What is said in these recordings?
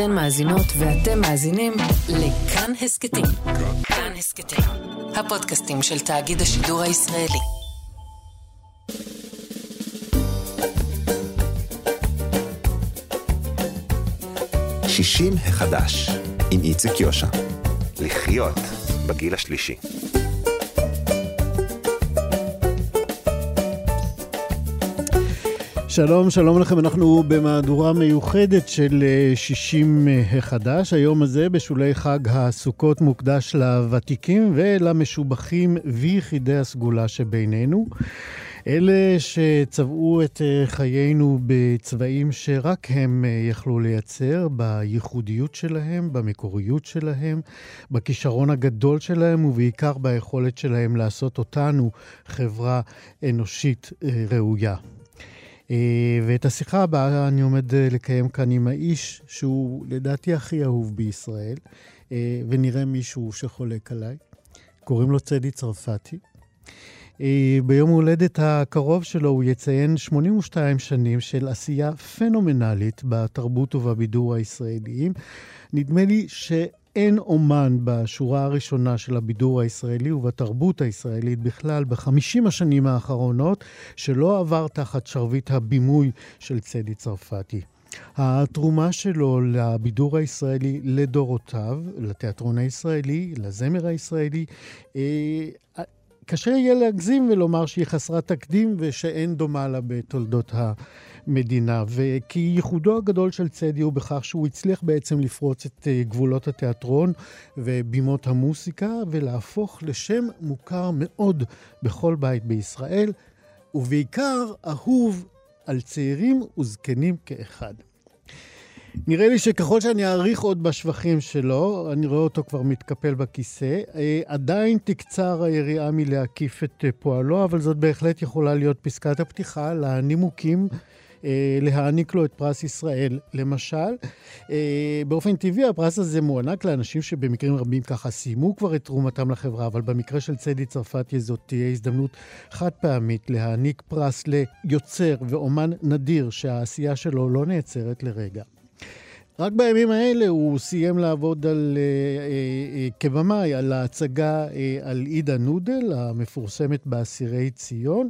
אתן מאזינות ואתם מאזינים לכאן הסכתים. כאן הסכתים, הפודקאסטים של תאגיד השידור הישראלי. שישים החדש, עם איציק יושע. לחיות בגיל השלישי. שלום, שלום לכם. אנחנו במהדורה מיוחדת של 60 החדש. היום הזה, בשולי חג הסוכות, מוקדש לוותיקים ולמשובחים ויחידי הסגולה שבינינו. אלה שצבעו את חיינו בצבעים שרק הם יכלו לייצר, בייחודיות שלהם, במקוריות שלהם, בכישרון הגדול שלהם ובעיקר ביכולת שלהם לעשות אותנו חברה אנושית ראויה. ואת השיחה הבאה אני עומד לקיים כאן עם האיש שהוא לדעתי הכי אהוב בישראל, ונראה מישהו שחולק עליי. קוראים לו צדי צרפתי. ביום ההולדת הקרוב שלו הוא יציין 82 שנים של עשייה פנומנלית בתרבות ובבידור הישראליים. נדמה לי ש... אין אומן בשורה הראשונה של הבידור הישראלי ובתרבות הישראלית בכלל בחמישים השנים האחרונות שלא עבר תחת שרביט הבימוי של צדי צרפתי. התרומה שלו לבידור הישראלי לדורותיו, לתיאטרון הישראלי, לזמר הישראלי, קשה יהיה להגזים ולומר שהיא חסרת תקדים ושאין דומה לה בתולדות המדינה. וכי ייחודו הגדול של צדי הוא בכך שהוא הצליח בעצם לפרוץ את גבולות התיאטרון ובימות המוסיקה ולהפוך לשם מוכר מאוד בכל בית בישראל, ובעיקר אהוב על צעירים וזקנים כאחד. נראה לי שככל שאני אעריך עוד בשבחים שלו, אני רואה אותו כבר מתקפל בכיסא, עדיין תקצר היריעה מלהקיף את פועלו, אבל זאת בהחלט יכולה להיות פסקת הפתיחה לנימוקים להעניק לו את פרס ישראל. למשל, באופן טבעי הפרס הזה מוענק לאנשים שבמקרים רבים ככה סיימו כבר את תרומתם לחברה, אבל במקרה של צדי צרפתי זאת תהיה הזדמנות חד פעמית להעניק פרס ליוצר ואומן נדיר שהעשייה שלו לא נעצרת לרגע. רק בימים האלה הוא סיים לעבוד על, אה, אה, כבמאי על ההצגה אה, על עידה נודל, המפורסמת באסירי ציון,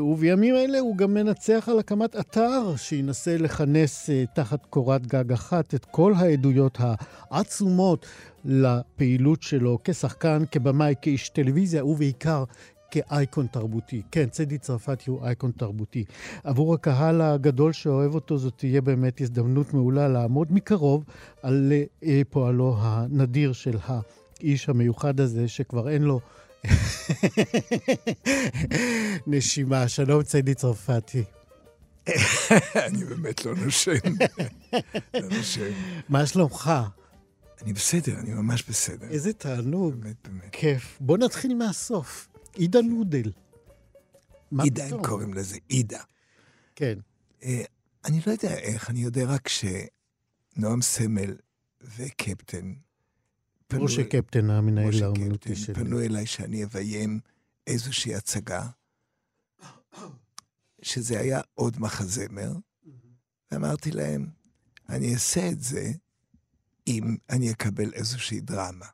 ובימים אלה הוא גם מנצח על הקמת אתר שינסה לכנס תחת קורת גג אחת את כל העדויות העצומות לפעילות שלו כשחקן, כבמאי, כאיש טלוויזיה, ובעיקר כאייקון תרבותי. כן, צדי צרפתי הוא אייקון תרבותי. עבור הקהל הגדול שאוהב אותו, זאת תהיה באמת הזדמנות מעולה לעמוד מקרוב על פועלו הנדיר של האיש המיוחד הזה, שכבר אין לו נשימה. שלום, צדי צרפתי. אני באמת לא נושם. לא נושם. מה שלומך? אני בסדר, אני ממש בסדר. איזה תענוג. באמת, באמת. כיף. בוא נתחיל מהסוף. עידה נודל. עידה, הם קוראים לזה עידה. כן. אני לא יודע איך, אני יודע רק שנועם סמל וקפטן... משה קפטן, המנהל האומנותי שלי. פנו אליי שאני אביים איזושהי הצגה, שזה היה עוד מחזמר, ואמרתי להם, אני אעשה את זה אם אני אקבל איזושהי דרמה.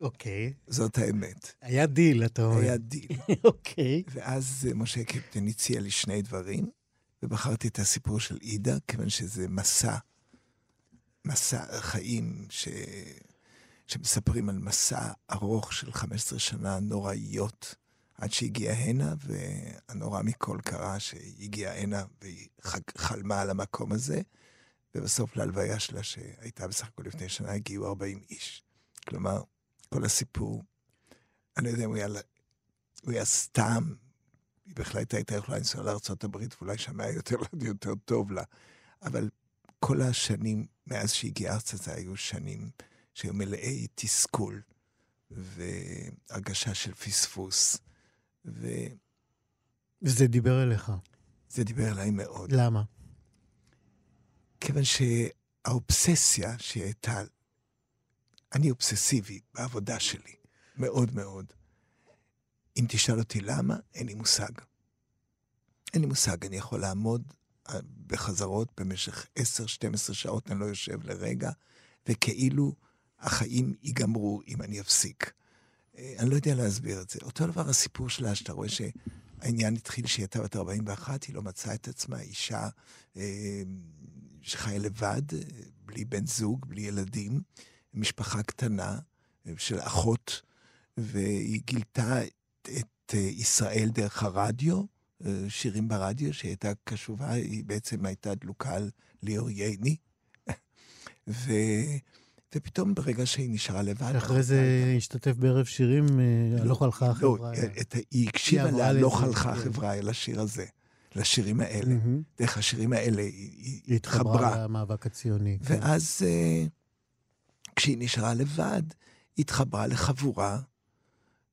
אוקיי. Okay. זאת האמת. היה דיל, אתה אומר. היה דיל. אוקיי. okay. ואז משה קפטן הציע לי שני דברים, ובחרתי את הסיפור של עידה, כיוון שזה מסע, מסע חיים ש... שמספרים על מסע ארוך של 15 שנה נוראיות, עד שהגיעה הנה, והנורא מכל קרה שהיא הגיעה הנה והיא חלמה על המקום הזה, ובסוף להלוויה שלה, שהייתה בסך הכל לפני שנה, הגיעו 40 איש. כלומר, כל הסיפור, אני לא יודע אם הוא היה, הוא היה סתם, היא בהחלט הייתה יכולה לנסוע לארה"ב ואולי שם היה יותר, יותר טוב לה, אבל כל השנים מאז שהגיעה ארצה זה היו שנים שהיו מלאי תסכול והרגשה של פספוס. ו... וזה דיבר אליך. זה דיבר אליי מאוד. למה? כיוון שהאובססיה שהיא הייתה אני אובססיבי בעבודה שלי, מאוד מאוד. אם תשאל אותי למה, אין לי מושג. אין לי מושג, אני יכול לעמוד בחזרות במשך 10-12 שעות, אני לא יושב לרגע, וכאילו החיים ייגמרו אם אני אפסיק. אה, אני לא יודע להסביר את זה. אותו דבר הסיפור שלה, שאתה רואה שהעניין התחיל שהיא הייתה בת 41, היא לא מצאה את עצמה, אישה אה, שחיה לבד, בלי בן זוג, בלי ילדים, משפחה קטנה אה, של אחות, והיא גילתה את, את אה, ישראל דרך הרדיו, אה, שירים ברדיו, שהיא הייתה קשובה, היא בעצם הייתה דלוקה על ליאור ייני. ו... ופתאום ברגע שהיא נשארה לבד... אחרי זה השתתף בערב שירים, הלוך הלכה החברה. לא, היא הקשיבה להלוך הלכה החברה אל השיר הזה, לשירים האלה. דרך השירים האלה היא התחברה. היא התחברה למאבק הציוני. כן. ואז כשהיא נשארה לבד, היא התחברה לחבורה,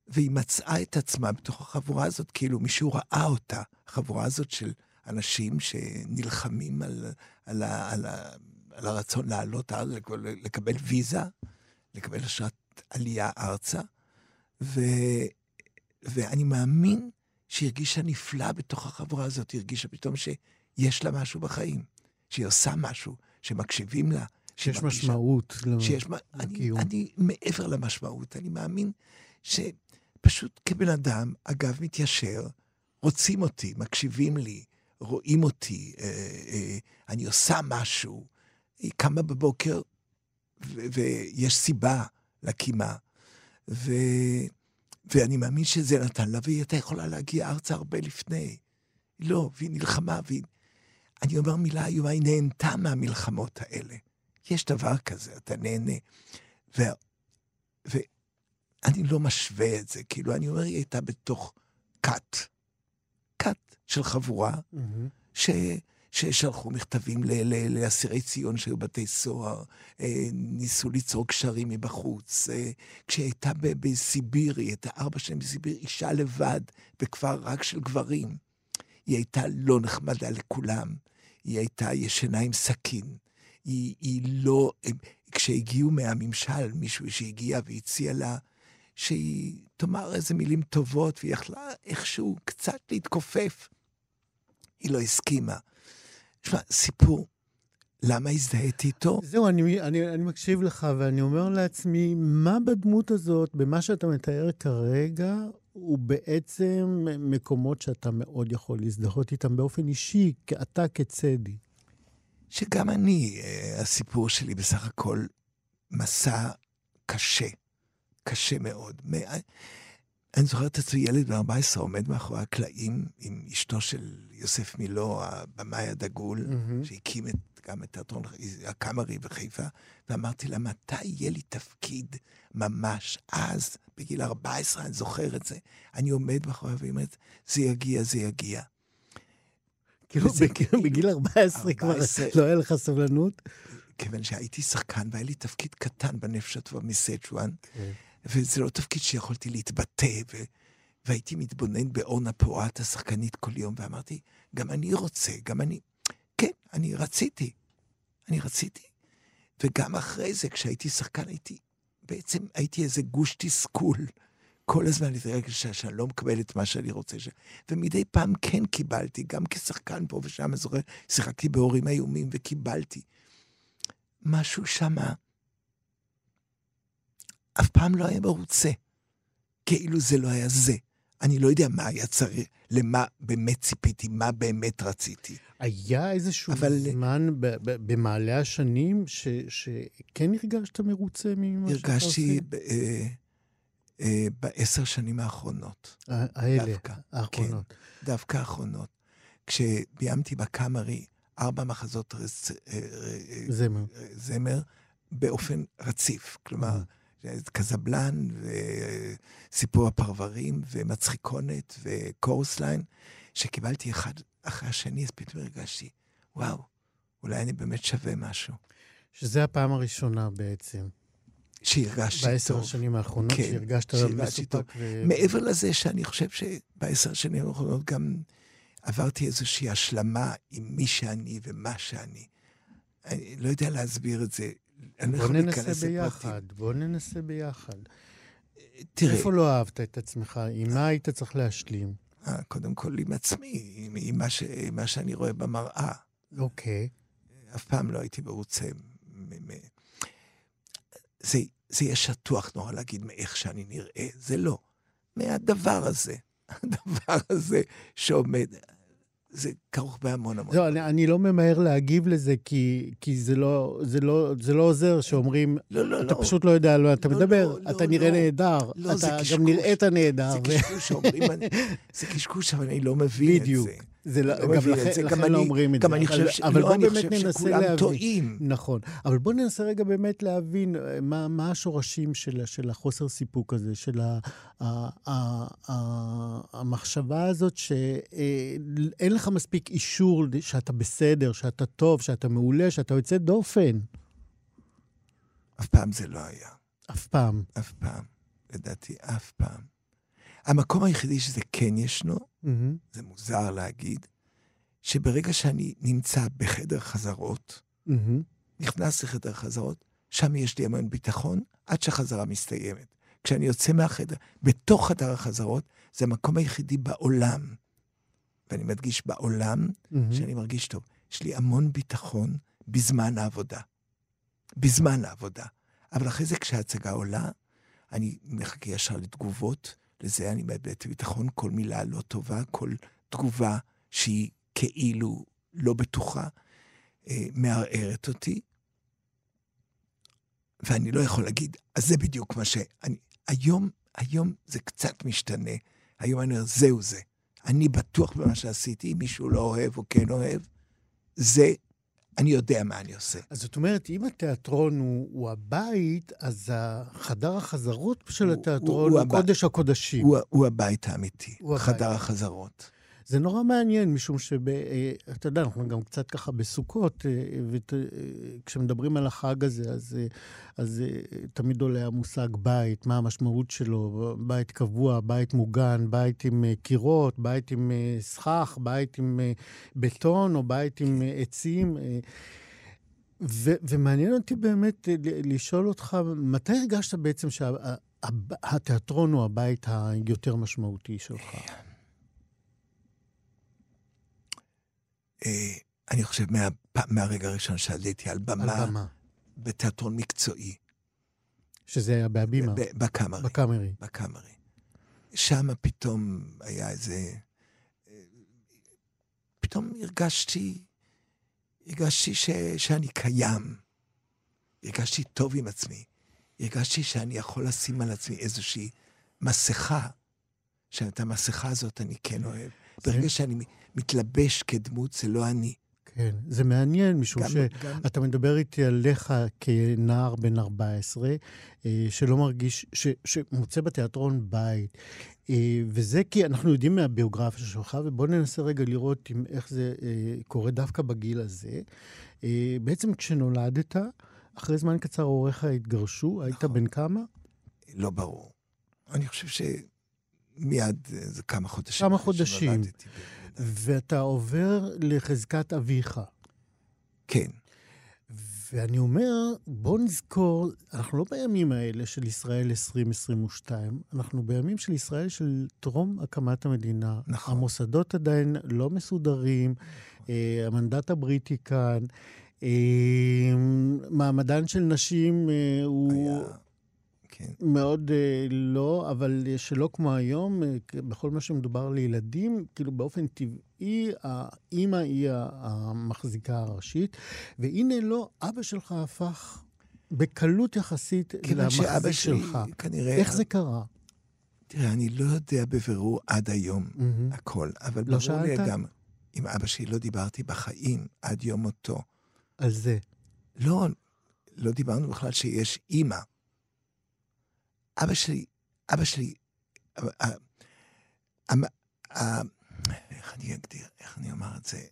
והיא מצאה את עצמה בתוך החבורה הזאת, כאילו מישהו ראה אותה, החבורה הזאת של אנשים שנלחמים על, על, ה, על, ה, על הרצון לעלות ארצה, לקבל ויזה, לקבל אשרת עלייה ארצה, ו, ואני מאמין שהיא הרגישה נפלא בתוך החבורה הזאת, היא הרגישה פתאום שיש לה משהו בחיים, שהיא עושה משהו, שמקשיבים לה, שיש משמעות שיש, לקיום. אני, אני, מעבר למשמעות, אני מאמין שפשוט כבן אדם, אגב, מתיישר, רוצים אותי, מקשיבים לי, רואים אותי, אה, אה, אני עושה משהו. היא קמה בבוקר ו- ויש סיבה לקימה. ו- ואני מאמין שזה נתן לה, והיא הייתה יכולה להגיע ארצה הרבה לפני. לא, והיא נלחמה, והיא... אני אומר מילה איומה, היא נהנתה מהמלחמות האלה. יש דבר כזה, אתה נהנה. ו... ואני לא משווה את זה, כאילו, אני אומר, היא הייתה בתוך כת, כת של חבורה, mm-hmm. ש... ששלחו מכתבים לאסירי ציון שהיו בתי סוהר, אה, ניסו ליצור קשרים מבחוץ. אה, כשהיא הייתה בסיביר, היא הייתה ארבע שנים בסיביר, אישה לבד, בכפר רק של גברים. היא הייתה לא נחמדה לכולם. היא הייתה ישנה עם סכין. היא, היא לא... כשהגיעו מהממשל, מישהו שהגיע והציע לה שהיא תאמר איזה מילים טובות, והיא יכלה איכשהו קצת להתכופף. היא לא הסכימה. תשמע, סיפור, למה הזדהיתי איתו? זהו, אני, אני, אני מקשיב לך ואני אומר לעצמי, מה בדמות הזאת, במה שאתה מתאר כרגע, הוא בעצם מקומות שאתה מאוד יכול להזדהות איתם באופן אישי, אתה כצדי. שגם אני, אה, הסיפור שלי בסך הכל מסע קשה, קשה מאוד. אני זוכר את עצמי ילד בן 14 עומד מאחורי הקלעים עם אשתו של יוסף מילו, הבמאי הדגול, mm-hmm. שהקים את, גם את תיאטרון הקאמרי בחיפה, ואמרתי לה, מתי יהיה לי תפקיד ממש אז, בגיל 14, אני זוכר את זה. אני עומד מאחורי והיא אומרת, זה יגיע, זה יגיע. כאילו בגיל 14 כבר לא היה לך סבלנות? כיוון שהייתי שחקן והיה לי תפקיד קטן בנפש הטובה מסצ'ואן, כן. וזה לא תפקיד שיכולתי להתבטא, והייתי מתבונן באורנה פורת, השחקנית, כל יום, ואמרתי, גם אני רוצה, גם אני... כן, אני רציתי. אני רציתי. וגם אחרי זה, כשהייתי שחקן, הייתי... בעצם הייתי איזה גוש תסכול. כל הזמן להתרגש שאני לא מקבל את מה שאני רוצה. ש... ומדי פעם כן קיבלתי, גם כשחקן פה ושם, אני זוכר, שיחקתי בהורים איומים וקיבלתי. משהו שמה אף פעם לא היה מרוצה. כאילו זה לא היה זה. אני לא יודע מה היה צריך, למה באמת ציפיתי, מה באמת רציתי. היה איזשהו אבל... זמן במעלה השנים ש, שכן הרגשת מרוצה ממה שאתה עושה? הרגשתי אה, אה, בעשר שנים האחרונות. האלה, דווקא, האחרונות. כן, דווקא האחרונות. כשביימתי בקאמרי ארבע מחזות רצ... אה, אה, זמר. זמר באופן רציף. כלומר, קזבלן, וסיפור הפרברים, ומצחיקונת, וקורסליין, שקיבלתי אחד אחרי השני, אז פתאום הרגשתי, וואו, אולי אני באמת שווה משהו. שזה הפעם הראשונה בעצם. שהרגשתי טוב. בעשר השנים האחרונות, כן, שהרגשת מסופק. ו... מעבר לזה שאני חושב שבעשר השנים האחרונות גם עברתי איזושהי השלמה עם מי שאני ומה שאני. אני לא יודע להסביר את זה. בוא ננסה ביחד, בוא ננסה ביחד. תראה... איפה לא אהבת את עצמך? עם מה היית צריך להשלים? אה, קודם כל עם עצמי, עם, עם מה, ש, מה שאני רואה במראה. אוקיי. אף פעם לא הייתי מרוצה. זה, זה יהיה שטוח נורא להגיד מאיך שאני נראה, זה לא. מהדבר הזה, הדבר הזה שעומד, זה כרוך בהמון המון. לא, אני, אני לא ממהר להגיב לזה, כי, כי זה, לא, זה, לא, זה לא עוזר שאומרים, לא, לא, אתה לא. פשוט לא יודע על מה אתה לא, מדבר, לא, אתה לא, נראה לא. נהדר, לא, אתה קשקוש. גם נראית נהדר. זה ו- קשקוש שאומרים, אני- זה קשקוש, אבל אני לא מבין את בדיוק. זה. זה לא, לא גם לכן, זה. לכן גם לא אני- אומרים את גם זה. אני אבל- חושב ש- אבל לא, בוא באמת ננסה להבין. טועים. נכון. אבל בוא ננסה רגע באמת להבין אה, מה, מה השורשים של, של החוסר סיפוק הזה, של ה, ה, ה, ה, המחשבה הזאת שאין לך מספיק אישור שאתה בסדר, שאתה טוב, שאתה מעולה, שאתה יוצא דופן. אף פעם זה לא היה. אף פעם. אף פעם. לדעתי, אף פעם. המקום היחידי שזה כן ישנו, מהמם. זה מוזר להגיד, שברגע שאני נמצא בחדר חזרות, מהמם. נכנס לחדר חזרות, שם יש לי המון ביטחון עד שהחזרה מסתיימת. כשאני יוצא מהחדר, בתוך חדר החזרות, זה המקום היחידי בעולם, ואני מדגיש בעולם, מהמם. שאני מרגיש טוב. יש לי המון ביטחון בזמן העבודה. בזמן העבודה. אבל אחרי זה, כשההצגה עולה, אני מחכה ישר לתגובות. לזה אני מאבד ביטחון. כל מילה לא טובה, כל תגובה שהיא כאילו לא בטוחה, אה, מערערת אותי. ואני לא יכול להגיד, אז זה בדיוק מה שאני... היום, היום זה קצת משתנה. היום אני אומר, זהו זה. אני בטוח במה שעשיתי, מישהו לא אוהב או כן אוהב, זה, אני יודע מה אני עושה. אז זאת אומרת, אם התיאטרון הוא, הוא הבית, אז חדר החזרות של הוא- התיאטרון הוא- הוא, הוא הבית. קודש הקודשים. הוא, הוא הבית האמיתי, הוא הבית. חדר החזרות. זה נורא מעניין, משום שאתה יודע, אנחנו גם קצת ככה בסוכות, וכשמדברים על החג הזה, אז, אה, אז אה, תמיד עולה המושג בית, מה המשמעות שלו, בית קבוע, בית מוגן, בית עם אה, קירות, בית עם אה, סכך, בית עם אה, בטון, או בית עם אה, עצים. אה. ו- ומעניין אותי באמת אה, לשאול אותך, מתי הרגשת בעצם שהתיאטרון הוא הבית היותר משמעותי שלך? אני חושב מה, מהרגע הראשון שעליתי על במה, על במה. בתיאטרון מקצועי, שזה היה בהבימה, בקאמרי. בקאמרי. בקאמרי. שם פתאום היה איזה... אה, פתאום הרגשתי, הרגשתי ש, שאני קיים. הרגשתי טוב עם עצמי. הרגשתי שאני יכול לשים על עצמי איזושהי מסכה, שאת המסכה הזאת אני כן אוהב. ברגע שאני מתלבש כדמות, זה לא אני. כן, זה מעניין, משום גם- גם- שאתה מדבר איתי עליך כנער בן 14, אה, שלא מרגיש, ש, שמוצא בתיאטרון בית. אה, וזה כי אנחנו יודעים מהביוגרפיה שלך, ובואו ננסה רגע לראות עם איך זה אה, קורה דווקא בגיל הזה. בעצם כשנולדת, אחרי זמן קצר הוריך התגרשו, היית נכון. בן כמה? לא ברור. אני חושב שמיד זה כמה חודשים. כמה חודשים. ואתה עובר לחזקת אביך. כן. ואני אומר, בוא נזכור, אנחנו לא בימים האלה של ישראל 2022, אנחנו בימים של ישראל של טרום הקמת המדינה. נכון. המוסדות עדיין לא מסודרים, אה, המנדט הבריטי כאן, אה, מעמדן של נשים אה, הוא... היה... כן. מאוד אה, לא, אבל שלא כמו היום, אה, בכל מה שמדובר לילדים, כאילו באופן טבעי, האימא היא המחזיקה הראשית, והנה לא, אבא שלך הפך בקלות יחסית שאבא למחזיק שלך. כנראה... איך זה קרה? תראה, אני לא יודע בבירור עד היום מהמם. הכל, אבל לא ברור לי שאלת? גם, עם אבא שלי לא דיברתי בחיים עד יום מותו. על זה. לא, לא דיברנו בכלל שיש אימא. אבא שלי, אבא שלי, אה, אה, אה, איך אני אגדיר, איך אני אומר את זה?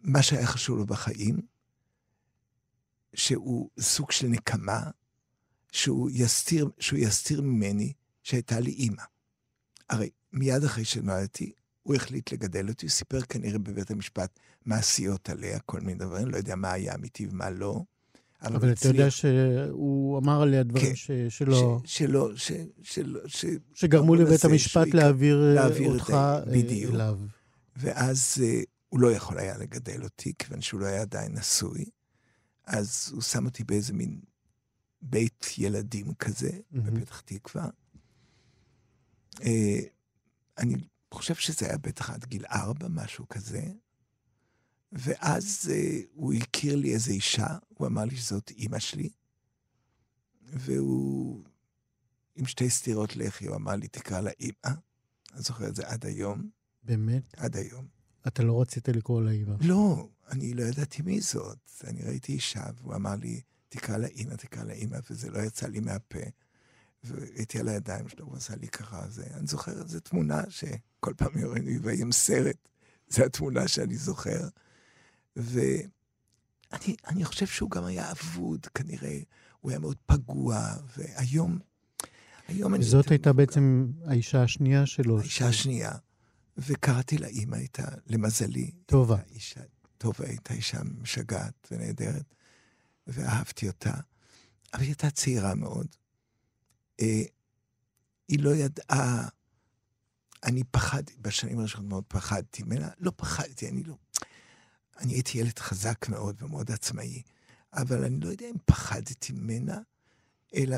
מה שהיה חשוב לו בחיים, שהוא סוג של נקמה, שהוא יסתיר, שהוא יסתיר ממני שהייתה לי אימא. הרי מיד אחרי שנולדתי, הוא החליט לגדל אותי, הוא סיפר כנראה בבית המשפט מעשיות עליה, כל מיני דברים, לא יודע מה היה אמיתי ומה לא. אבל, אבל אתה יודע שהוא אמר עליה דברים כן. ש... שלא... ש, שלא, ש, שלא, ש... שגרמו לבית המשפט יקר- להעביר, אה, להעביר את אותך ה- אה, בדיוק. אליו. ואז אה, הוא לא יכול היה לגדל אותי, כיוון שהוא לא היה עדיין נשוי. אז הוא שם אותי באיזה מין בית ילדים כזה, מהמם. בפתח תקווה. אה, אני חושב שזה היה בטח עד גיל ארבע, משהו כזה. ואז אה, הוא הכיר לי איזו אישה, הוא אמר לי שזאת אימא שלי, והוא, עם שתי סטירות לחי, הוא אמר לי, תקרא לה אימא. אני זוכר את זה עד היום, באמת? עד היום. אתה לא רצית לקרוא לה אימא. לא, אני לא ידעתי מי זאת. אני ראיתי אישה, והוא אמר לי, תקרא לה אימא, תקרא לה אימא, וזה לא יצא לי מהפה. והייתי על הידיים שלו, הוא עשה לי ככה. זה, אני זוכר איזו תמונה שכל פעם יורנו מביים סרט. זו התמונה שאני זוכר. ואני אני חושב שהוא גם היה אבוד, כנראה. הוא היה מאוד פגוע, והיום... היום אני... זאת הייתה מבוגר. בעצם האישה השנייה שלו. האישה השנייה. וקראתי לאימא, הייתה, למזלי, טובה. הייתה אישה, טובה הייתה אישה משגעת ונהדרת, ואהבתי אותה. אבל היא הייתה צעירה מאוד. אה, היא לא ידעה, אני פחדתי, בשנים הראשונות מאוד פחדתי ממנה. לא פחדתי, אני לא... אני הייתי ילד חזק מאוד ומאוד עצמאי, אבל אני לא יודע אם פחדתי ממנה, אלא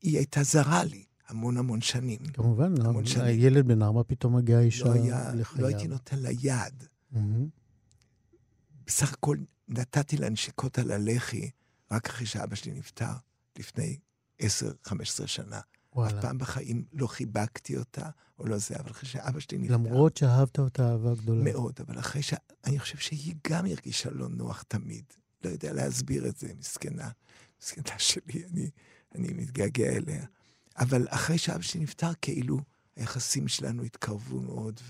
היא הייתה זרה לי המון המון שנים. כמובן, המון שנים. הילד בן ארבע פתאום מגיעה אישה לא, היה, לחייו. לא הייתי נותן לה יד. מהמם. בסך הכל נתתי לה נשיקות על הלחי רק אחרי שאבא שלי נפטר, לפני 10-15 שנה. אף וואלה. פעם בחיים לא חיבקתי אותה, או לא זה, אבל אחרי שאבא שלי נפטר... למרות שאהבת אותה אהבה גדולה. מאוד, אבל אחרי ש... אני חושב שהיא גם הרגישה לא נוח תמיד. לא יודע להסביר את זה, מסכנה. מסכנה שלי, אני, אני מתגעגע אליה. אבל אחרי שאבא שלי נפטר, כאילו היחסים שלנו התקרבו מאוד,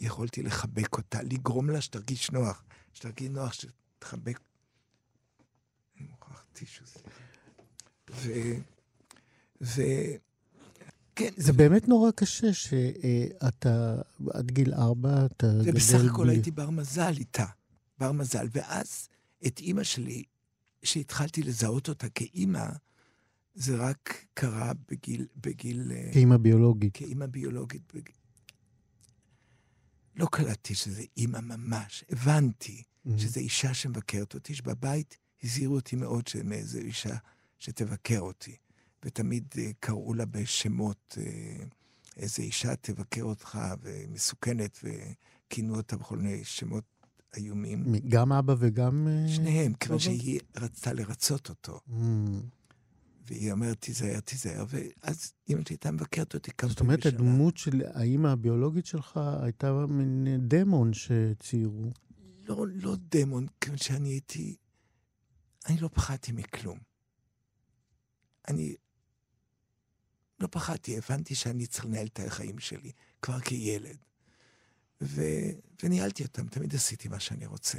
ויכולתי לחבק אותה, לגרום לה שתרגיש נוח. שתרגיש נוח, שתחבק... אני מוכרח טישו, סליחה. ו... ו... כן, זה באמת נורא קשה שאתה עד גיל ארבע, אתה גדל... ובסך הכל בלי- הייתי בר מזל איתה, בר מזל. ואז את אימא שלי, שהתחלתי לזהות אותה כאימא, זה רק קרה בגיל, בגיל, אה, כאימא ביולוגית. כאימא ביולוגית. בג... לא קלטתי שזה אימא ממש, הבנתי Mhm. שזו אישה שמבקרת אותי, שבבית הזהירו אותי מאוד שמאיזו אישה שתבקר אותי. ותמיד אה, קראו לה בשמות, אה, איזו אישה תבקר אותך, ומסוכנת, וכינו אותה בכל מיני שמות איומים. גם אבא וגם... אה, שניהם, כיוון? שהיא רצתה לרצות אותו. Mm. והיא אומרת, תיזהר, תיזהר, ואז אמא שלי הייתה מבקרת אותי כמה זאת אומרת, פעמים בשנה. הדמות של האימא הביולוגית שלך הייתה מין דמון שציירו. לא, לא דמון, כיוון שאני הייתי... אני לא פחדתי מכלום. אני לא פחדתי, הבנתי שאני צריך לנהל את החיים שלי כבר כילד. ו... וניהלתי אותם, תמיד עשיתי מה שאני רוצה.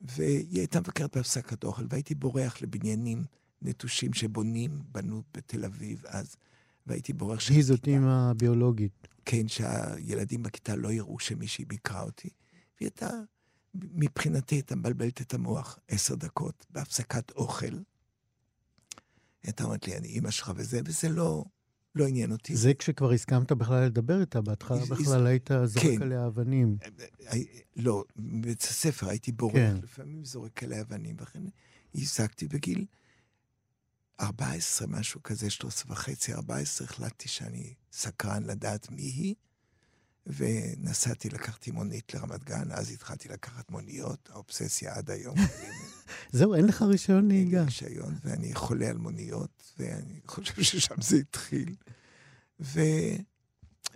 והיא הייתה מבקרת בהפסקת אוכל, והייתי בורח לבניינים נטושים שבונים, בנו בתל אביב אז, והייתי בורח. היא זאת. אימא הביולוגית. כן, שהילדים בכיתה לא יראו שמישהי ביקרה אותי. והיא הייתה, מבחינתי, הייתה מבלבלת את המוח עשר דקות בהפסקת אוכל. היא הייתה אומרת לי, אני אימא שלך וזה, וזה לא, לא עניין אותי. זה כשכבר הסכמת בכלל לדבר איתה, בהתחלה בכלל היית זורק כן. עליה אבנים. אה, לא, בבית הספר הייתי בורח, כן. לפעמים זורק עליה אבנים, ולכן הפסקתי בגיל 14, משהו כזה, 13 וחצי, 14, החלטתי שאני סקרן לדעת מי היא, ונסעתי, לקחתי מונית לרמת גן, אז התחלתי לקחת מוניות, האובססיה עד היום. זהו, אין לך רישיון אין לי נהיגה. רישיון, ואני חולה על מוניות, ואני חושב ששם זה התחיל. ו...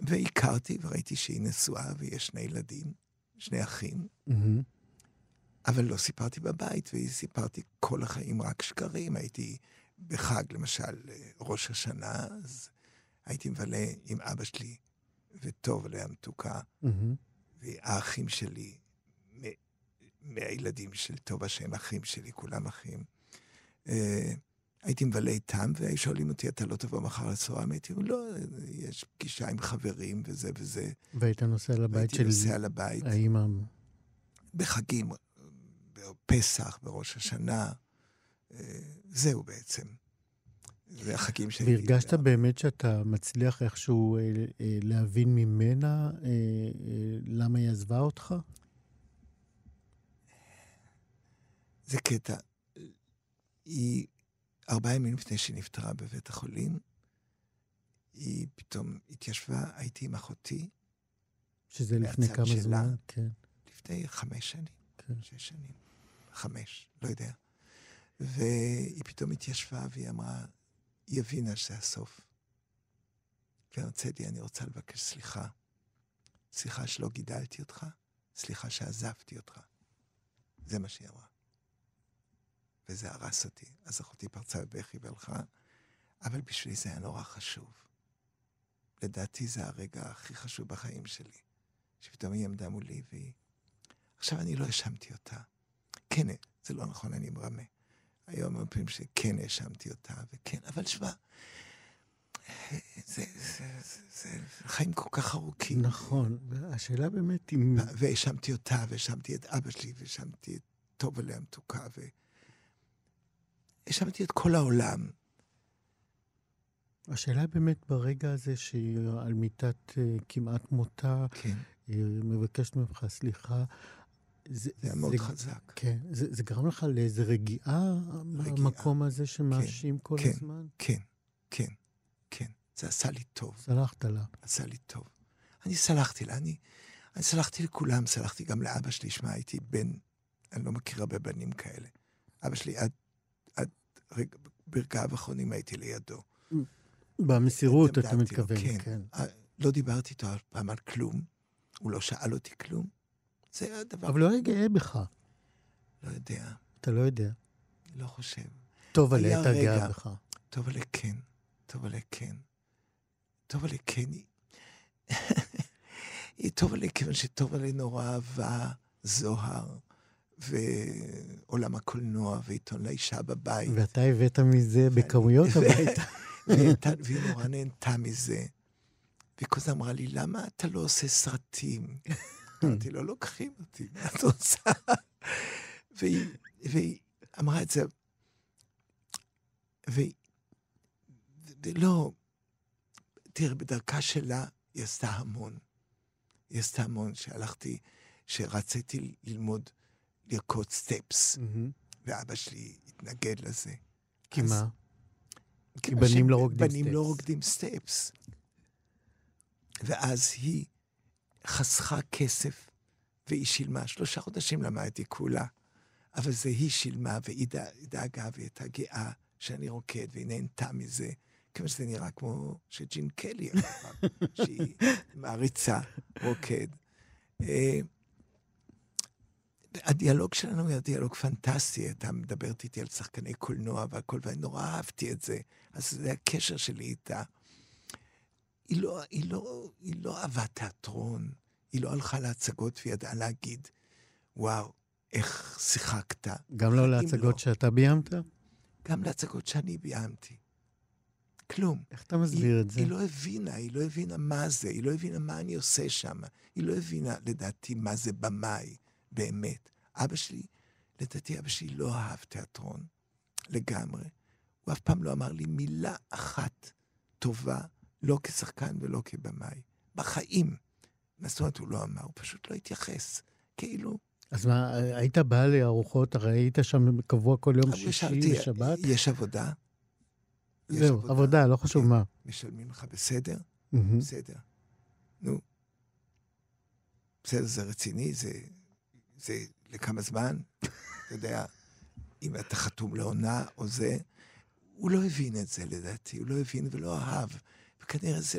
והכרתי, וראיתי שהיא נשואה ויש שני ילדים, שני אחים. אבל לא סיפרתי בבית, וסיפרתי כל החיים רק שקרים. הייתי בחג, למשל, ראש השנה, אז הייתי מבלה עם אבא שלי, וטוב עליה מתוקה. והאחים שלי, מהילדים של טובה שהם אחים שלי, כולם אחים. אה, הייתי מבלה איתם, והיו שואלים אותי, אתה לא תבוא מחר לצהריים? הייתי אומר, לא, יש פגישה עם חברים וזה וזה. והיית נוסע לבית של נוסע לבית. האימא. בחגים, בפסח, בראש השנה. אה, זהו בעצם. זה החגים שלי. והרגשת באמת שאתה מצליח איכשהו אה, אה, להבין ממנה אה, אה, למה היא עזבה אותך? זה קטע. היא, ארבעה ימים לפני שהיא נפטרה בבית החולים, היא פתאום התיישבה, הייתי עם אחותי. שזה לפני כמה שלה, זמן? כן. לפני חמש שנים, כן. שש שנים, חמש, לא יודע. והיא פתאום התיישבה והיא אמרה, היא הבינה שזה הסוף. והרצדי, אני רוצה לבקש סליחה. סליחה שלא גידלתי אותך, סליחה שעזבתי אותך. זה מה שהיא אמרה. וזה הרס אותי. אז אחותי פרצה בבכי והלכה, אבל בשבילי זה היה נורא חשוב. לדעתי זה הרגע הכי חשוב בחיים שלי, שפתאום היא עמדה מולי והיא... עכשיו, אני לא האשמתי אותה. כן, זה לא נכון, אני מרמה. היום פעמים שכן האשמתי אותה, וכן, אבל שמע, זה, זה, זה, זה חיים כל כך ארוכים. נכון, השאלה באמת אם... והאשמתי אותה, והאשמתי את אבא שלי, והאשמתי את טוב עליה המתוקה, והאשמתי את כל העולם. השאלה באמת ברגע הזה שהיא על מיטת uh, כמעט מותה, כן. היא מבקשת ממך סליחה. זה, זה היה מאוד חזק. כן. זה, זה גרם לך לאיזה רגיעה, רגיעה. במקום הזה שמאשים כן, כל כן, הזמן? כן, כן, כן. זה עשה לי טוב. סלחת לה. עשה לי טוב. אני סלחתי לה, אני, אני סלחתי לכולם, סלחתי גם לאבא שלי, שמע, הייתי בן, אני לא מכיר הרבה בנים כאלה. אבא שלי, עד, עד רגע, ברגעיו האחרונים הייתי לידו. במסירות, אתה מתכוון, כן. כן. לא דיברתי איתו אף פעם על כלום, הוא לא שאל אותי כלום. זה הדבר... אבל לא היה גאה בך. לא יודע. אתה לא יודע. לא חושב. טוב עליה הייתה גאה בך. טוב עליה כן. טוב עליה כן. טוב עליה כן. היא טוב עליה כיוון שטוב עליה נורא אהבה זוהר. ועולם הקולנוע, ועיתון לאישה בבית. ואתה הבאת מזה בכמויות הביתה. והיא נורא נהנתה מזה. והיא כל הזמן אמרה לי, למה אתה לא עושה סרטים? אמרתי לו, לוקחים אותי, מה את רוצה? והיא, והיא אמרה את זה, והיא, ולא, תראה, בדרכה שלה היא עשתה המון. היא עשתה המון, שהלכתי, שרציתי ללמוד לרקוד סטפס, ואבא שלי התנגד לזה. כי מה? כי בנים לא רוקדים סטפס. בנים לא רוקדים סטפס. ואז היא חסכה כסף, והיא שילמה. שלושה חודשים למדתי כולה, אבל זה היא שילמה, והיא דאגה, והיא הייתה גאה שאני רוקד, והיא נהנתה מזה. כיוון שזה נראה כמו שג'ין קלי, שהיא מעריצה רוקד. הדיאלוג שלנו היה דיאלוג פנטסטי, הייתה מדברת איתי על שחקני קולנוע והכל, ואני נורא אהבתי את זה. אז זה הקשר שלי איתה. היא לא, היא לא, היא לא אהבה תיאטרון, היא לא הלכה להצגות וידעה להגיד, וואו, איך שיחקת. גם לא להצגות לא. שאתה ביימת? גם להצגות שאני ביימתי. כלום. איך אתה מסביר היא, את זה? היא לא הבינה, היא לא הבינה מה זה, היא לא הבינה מה אני עושה שם. היא לא הבינה, לדעתי, מה זה במאי, באמת. אבא שלי, לדעתי, אבא שלי לא אהב תיאטרון, לגמרי. הוא אף פעם לא אמר לי מילה אחת טובה לא כשחקן ולא כבמאי. בחיים. מה זאת אומרת הוא לא אמר? הוא פשוט לא התייחס. כאילו... אז מה, היית בא לארוחות, הרי היית שם קבוע כל יום שישי ושבת? יש עבודה. זהו, עבודה, עבודה, לא חשוב כן. מה. משלמים לך בסדר? Mm-hmm. בסדר. נו. בסדר, זה רציני, זה, זה לכמה זמן? אתה יודע, אם אתה חתום לעונה או זה, הוא לא הבין את זה לדעתי, הוא לא הבין ולא אהב. וכנראה זה,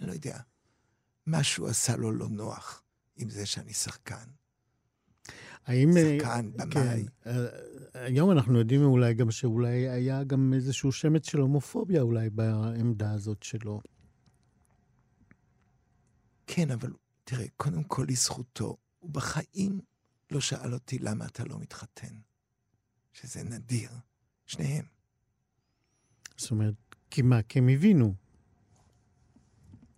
אני לא יודע, משהו עשה לו לא נוח עם זה שאני שחקן. האם... שחקן, במאי. כן, היום אנחנו יודעים אולי גם שאולי היה גם איזשהו שמץ של הומופוביה אולי בעמדה הזאת שלו. כן, אבל תראה, קודם כל לזכותו, הוא בחיים לא שאל אותי למה אתה לא מתחתן. שזה נדיר. שניהם. זאת אומרת, כי מה? כי הם הבינו.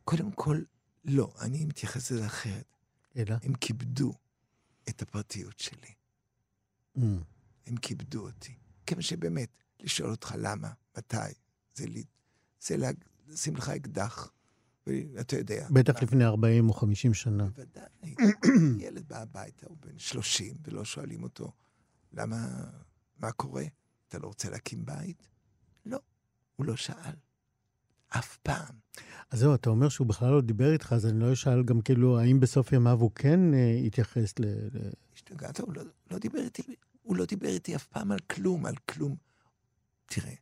קודם כל, לא, אני מתייחס לזה אחרת. אלא? הם כיבדו את הפרטיות שלי. Mm. הם כיבדו אותי. כיוון שבאמת, לשאול אותך למה, מתי, זה, לי, זה לשים לך אקדח, ואתה יודע. בטח מה, לפני 40 או 50 שנה. בוודאי. ילד בא הביתה, הוא בן 30, ולא שואלים אותו, למה, מה קורה? אתה לא רוצה להקים בית? לא, הוא לא שאל. אף פעם. אז זהו, אתה אומר שהוא בכלל לא דיבר איתך, אז אני לא אשאל גם כאילו, האם בסוף ימיו הוא כן אה, התייחס ל... ל... השתגעת, הוא לא, לא דיבר איתי, הוא לא דיבר איתי אף פעם על כלום, על כלום. תראה,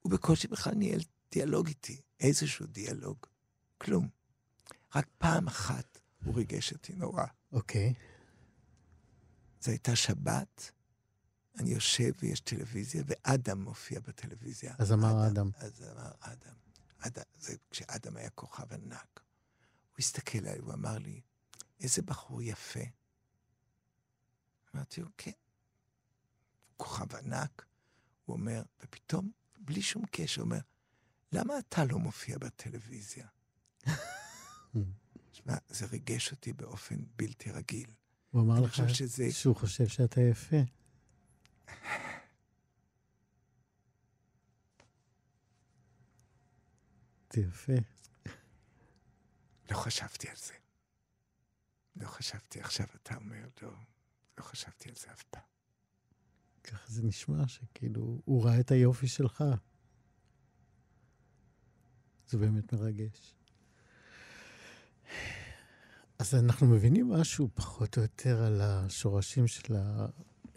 הוא בקושי בכלל ניהל דיאלוג איתי, איזשהו דיאלוג. כלום. רק פעם אחת הוא ריגש אותי נורא. אוקיי. זו הייתה שבת, אני יושב ויש טלוויזיה, ואדם מופיע בטלוויזיה. אז אמר אדם. אז אמר אדם. זה כשאדם היה כוכב ענק. הוא הסתכל עליי, הוא אמר לי, איזה בחור יפה. אמרתי לו, כן. כוכב ענק. הוא אומר, ופתאום, בלי שום קשר, הוא אומר, למה אתה לא מופיע בטלוויזיה? שמע, זה ריגש אותי באופן בלתי רגיל. הוא אמר לך שזה- שהוא חושב שאתה יפה. יפה. לא חשבתי על זה. לא חשבתי, עכשיו אתה אומר, לא, לא חשבתי על זה אף פעם. ככה זה נשמע, שכאילו, הוא ראה את היופי שלך. זה באמת מרגש. אז אנחנו מבינים משהו פחות או יותר על השורשים של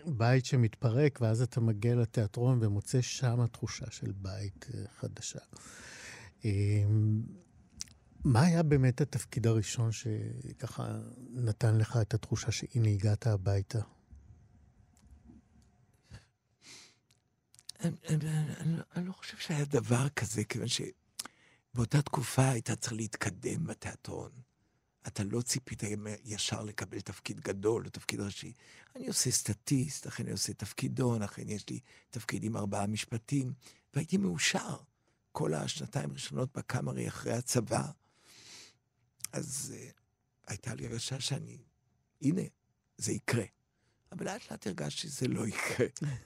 הבית שמתפרק, ואז אתה מגיע לתיאטרון ומוצא שם תחושה של בית אה, חדשה. אמ, מה היה באמת התפקיד הראשון שככה נתן לך את התחושה שהנה הגעת הביתה? אני, לא חושב שהיה דבר כזה, כיוון שבאותה תקופה היית צריך להתקדם בתיאטרון. אתה לא ציפית ישר לקבל תפקיד גדול או תפקיד ראשי. אני עושה סטטיסט, לכן אני עושה תפקידון, לכן יש לי תפקיד עם ארבעה משפטים, והייתי מאושר כל השנתיים הראשונות בקאמרי אחרי הצבא. אז uh, הייתה לי הרגשה שאני, הנה, זה יקרה. אבל לאט לאט הרגשתי שזה לא יקרה.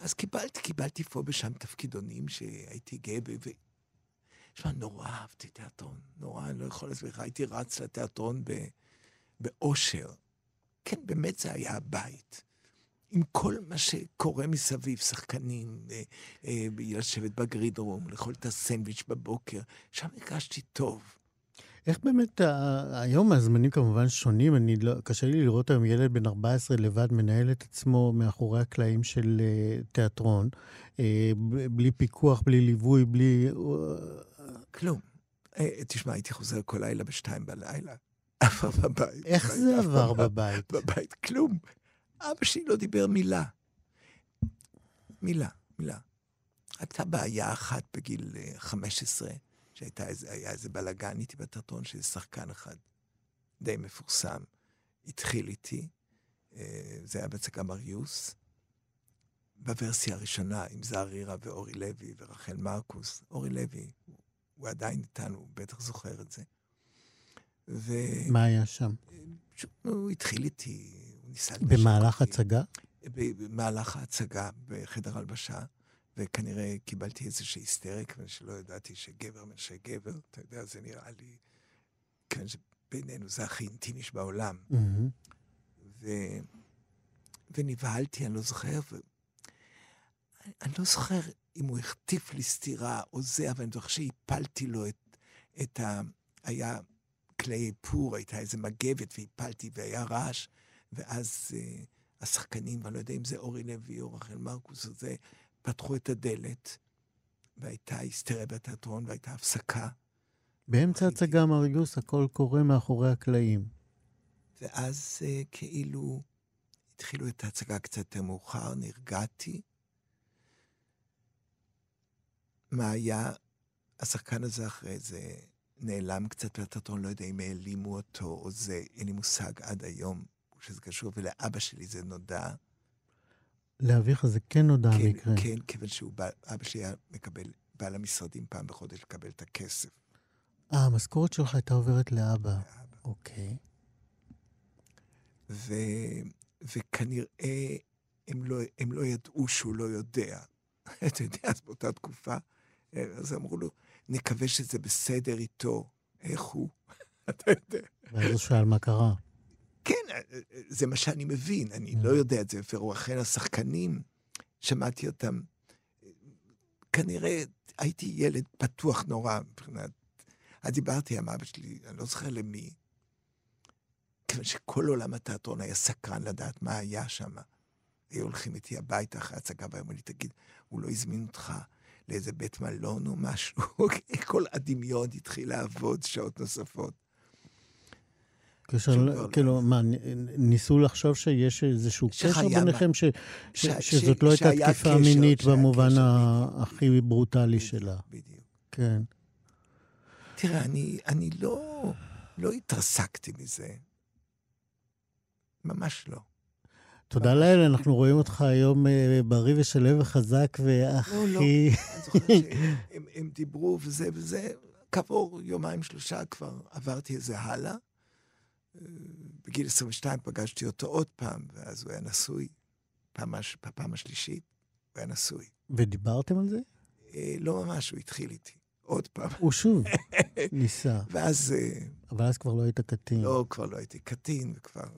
אז קיבלתי, קיבלתי פה ושם תפקידונים שהייתי גאה ב... ו... שמע, נורא אהבתי תיאטרון, נורא, אני לא יכול להסביר לך, הייתי רץ לתיאטרון ב... באושר. כן, באמת זה היה הבית. עם כל מה שקורה מסביב, שחקנים, אה, אה, לשבת בגריד רום, לאכול את הסנדוויץ' בבוקר, שם הרגשתי טוב. איך באמת, ה- היום הזמנים כמובן שונים, אני לא, קשה לי לראות היום ילד בן 14 לבד מנהל את עצמו מאחורי הקלעים של uh, תיאטרון, uh, בלי פיקוח, בלי ליווי, בלי... כלום. אה, תשמע, הייתי חוזר כל לילה בשתיים בלילה. עבר בבית. איך זה עבר פעם- בבית? בבית, כלום. אבא שלי לא דיבר מילה. מילה, מילה. הייתה בעיה אחת בגיל אה, 15, שהייתה איזה, היה איזה בלאגן איתי בתיאטרון של שחקן אחד די מפורסם. התחיל איתי, אה, זה היה בהצגה מריוס. בוורסיה הראשונה, עם זהר רירה ואורי לוי ורחל מרקוס. אורי לוי, הוא עדיין איתנו, הוא בטח זוכר את זה. ו... מה היה שם? פשוט, הוא התחיל איתי, הוא ניסה... במהלך. הצגה? במהלך ההצגה בחדר הלבשה, וכנראה קיבלתי איזושהי היסטריה, כיוון שלא ידעתי שגבר מנשק גבר, אתה יודע, זה נראה לי, כיוון שבינינו זה הכי אינטימי שבעולם. מהמם. ו... ונבהלתי, אני לא זוכר, ו... אני לא זוכר אם הוא החטיף לי סטירה או זה, אבל אני זוכר שהפלתי לו את, את ה... היה כלי איפור, הייתה איזה מגבת והפלתי והיה רעש, ואז uh, השחקנים, ואני לא יודע אם זה אורי לוי או רחל מרקוס או זה, פתחו את הדלת, והייתה היסטריה בתיאטרון והייתה הפסקה, באמצע. הצגה מריוס הכל קורה מאחורי הקלעים. ואז uh, כאילו התחילו את ההצגה קצת יותר מאוחר, נרגעתי. מה היה? השחקן הזה אחרי זה נעלם קצת לתיאטרון, לא יודע אם העלימו אותו או זה, אין לי מושג עד היום שזה קשור, ולאבא שלי זה נודע. לאביך זה כן נודע כן, המקרה. כן, כיוון שהוא בא, אבא שלי היה מקבל, בא למשרדים פעם בחודש לקבל את הכסף. אה, המשכורת שלך הייתה עוברת לאבא. לאבא. אוקיי. ו, וכנראה הם לא, הם לא ידעו שהוא לא יודע. אתה יודע, אז באותה תקופה, אז אמרו לו, נקווה שזה בסדר איתו, איך הוא? אתה יודע. ואז הוא שאל מה קרה. כן, זה מה שאני מבין, אני לא יודע את זה בפירוש. אכן השחקנים, שמעתי אותם, כנראה הייתי ילד פתוח נורא מבחינת... אז דיברתי עם אבא שלי, אני לא זוכר למי, כיוון שכל עולם התיאטרון היה סקרן לדעת מה היה שם. היו הולכים איתי הביתה אחרי הצגה, והיו אומרים לי, תגיד, הוא לא הזמין אותך לאיזה בית מלון או משהו? כל הדמיון התחיל לעבוד שעות נוספות. קשר, כאילו, מה, ניסו לחשוב שיש איזשהו קשר ביניכם, ש, ש, ש, שזאת לא הייתה תקיפה מינית במובן הכי ברוטלי שלה. בדיוק. כן. תראה, אני, אני לא, לא התרסקתי מזה. ממש לא. תודה לאל, אנחנו רואים אותך היום בריא ושלם וחזק והכי... לא, לא, אני זוכר שהם דיברו וזה וזה, כעבור יומיים שלושה כבר עברתי את זה הלאה. בגיל 22 פגשתי אותו עוד פעם, ואז הוא היה נשוי. פעם, בפעם השלישית הוא היה נשוי. ודיברתם על זה? אה, לא ממש, הוא התחיל איתי. עוד פעם. הוא שוב ניסה. ואז... אה, אבל אז כבר לא היית קטין. לא, כבר לא הייתי קטין, וכבר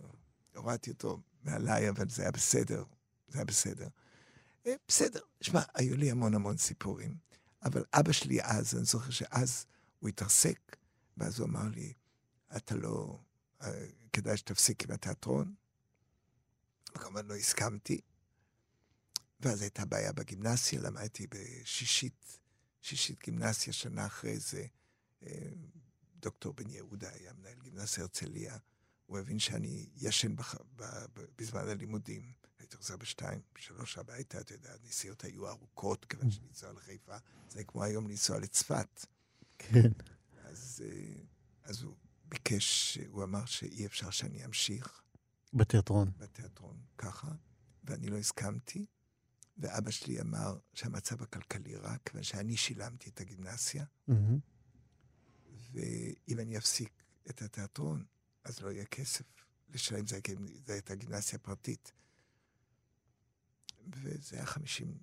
הורדתי אותו מעליי, אבל זה היה בסדר. זה היה בסדר. אה, בסדר. שמע, היו לי המון המון סיפורים. אבל אבא שלי אז, אני זוכר שאז הוא התרסק, ואז הוא אמר לי, אתה לא... כדאי שתפסיק עם התיאטרון. וכמובן לא הסכמתי. ואז הייתה בעיה בגימנסיה, למדתי בשישית, שישית גימנסיה, שנה אחרי זה. אה, דוקטור בן יהודה היה מנהל גימנסיה הרצליה. הוא הבין שאני ישן בח... ב... בזמן הלימודים. הייתי חוזר בשתיים, בשלוש הביתה, אתה יודע, הנסיעות היו ארוכות, כיוון שלנסוע לחיפה, זה כמו היום לנסוע לצפת. כן. אז, אה, אז הוא ביקש, הוא אמר שאי אפשר שאני אמשיך. בתיאטרון. בתיאטרון, ככה, ואני לא הסכמתי. ואבא שלי אמר שהמצב הכלכלי רע, כיוון שאני שילמתי את הגימנסיה, mm-hmm. ואם אני אפסיק את התיאטרון, אז לא יהיה כסף לשלם, זה, זה הייתה גימנסיה פרטית. וזה היה 50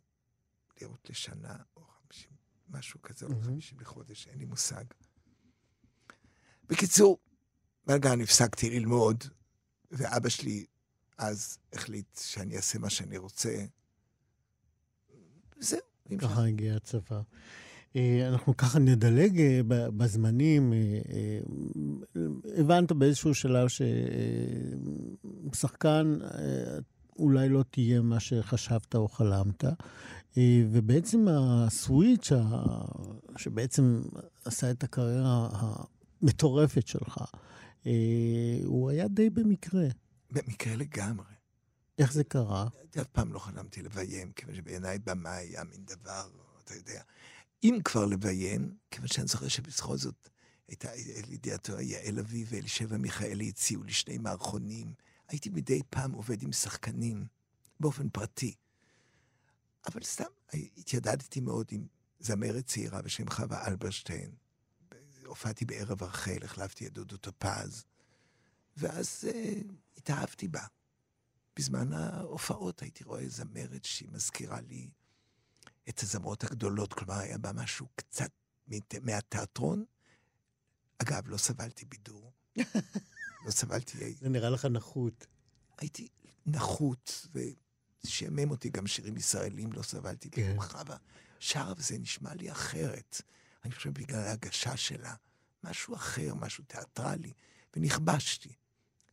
לירות לשנה, או 50, משהו כזה, mm-hmm. או 50 לחודש, אין לי מושג. בקיצור, בגן הפסקתי ללמוד, ואבא שלי אז החליט שאני אעשה מה שאני רוצה. זהו. ככה הגיע הצבא. אה, אנחנו ככה נדלג אה, בזמנים. אה, הבנת באיזשהו שלב ששחקן אולי לא תהיה מה שחשבת או חלמת, ובעצם הסוויץ' שבעצם עשה את הקריירה המטורפת שלך, הוא היה די במקרה. במקרה לגמרי. איך זה קרה? אף פעם לא חלמתי לביים, כיוון שבעיניי במה היה מין דבר, אתה יודע. אם כבר לביים, כיוון שאני זוכר שבכל זאת הייתה לידיעתו יעל אביב ואלישבע מיכאלי הציעו לי שני מערכונים. הייתי מדי פעם עובד עם שחקנים, באופן פרטי. אבל סתם, התיידדתי מאוד עם זמרת צעירה בשם חווה אלברשטיין. הופעתי בערב רחל, החלפתי את דודו טופז, ואז uh, התאהבתי בה. בזמן ההופעות הייתי רואה זמרת שהיא מזכירה לי את הזמרות הגדולות, כלומר, היה בה משהו קצת מהתיאטרון. אגב, לא סבלתי בידור. לא סבלתי... זה נראה לך נחות. הייתי נחות, ושעמם אותי גם שירים ישראלים, לא סבלתי. כן. חווה שרה וזה נשמע לי אחרת. אני חושב בגלל ההגשה שלה. משהו אחר, משהו תיאטרלי, ונכבשתי.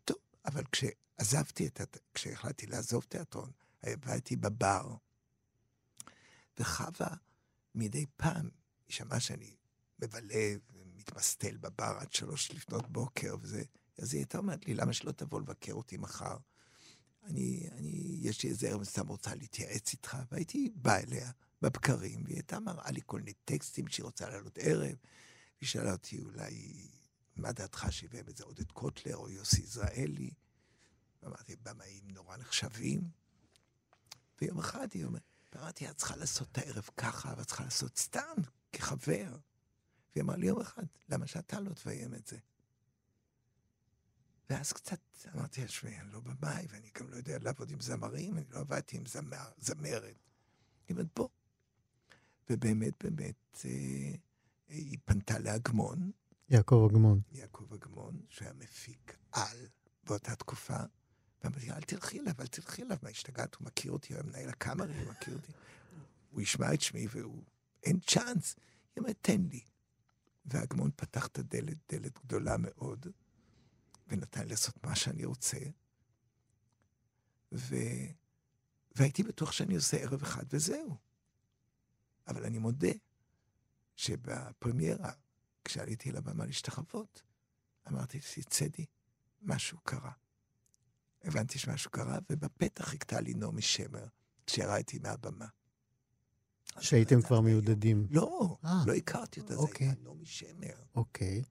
טוב, אבל כשעזבתי את... כשהחלטתי לעזוב תיאטרון, עבדתי בבר. וחווה מדי פעם, היא שמעה שאני מבלה ומתמסטל בבר עד שלוש לפנות בוקר וזה, אז היא הייתה אומרת לי, למה שלא תבוא לבקר אותי מחר? אני, אני, יש לי איזה ערב סתם רוצה להתייעץ איתך, והייתי בא אליה בבקרים, והיא הייתה מראה לי כל מיני טקסטים שהיא רוצה לעלות ערב, והיא שאלה אותי אולי, מה דעתך שיביים את זה עודד קוטלר או יוסי יזרעאלי? ואמרתי, במאים נורא נחשבים. ויום אחד היא אומרת, ואמרתי, את צריכה לעשות את הערב ככה, ואת צריכה לעשות סתם, כחבר. והיא אמרה לי יום אחד, למה שאתה לא תביים את זה? ואז קצת אמרתי, תשמעי, אני לא במאי, ואני גם לא יודע לעבוד עם זמרים, אני לא עבדתי עם זמר, זמרת. היא אומרת, בוא. ובאמת, באמת, אה, היא פנתה לאגמון, יעקב אגמון. יעקב אגמון, שהיה מפיק על באותה תקופה, ואמרתי, אל תלכי אליו, אל תלכי אליו, מה השתגעת? הוא מכיר אותי, הוא היה מנהל הקאמרי, הוא מכיר אותי. הוא ישמע את שמי והוא... אין צ'אנס. היא אומרת, תן לי. ואגמון פתח את הדלת, דלת גדולה מאוד, ונתן לעשות מה שאני רוצה. ו... והייתי בטוח שאני עושה ערב אחד וזהו. אבל אני מודה שבפרמיירה, כשעליתי לבמה להשתחוות, אמרתי צדי, משהו קרה. הבנתי שמשהו קרה, ובפתח חיכתה לי נעמי שמר, כשירדתי מהבמה. שהייתם כבר מיודדים. לא, אה, לא הכרתי אותה, זה אוקיי. היה נעמי שמר. אוקיי.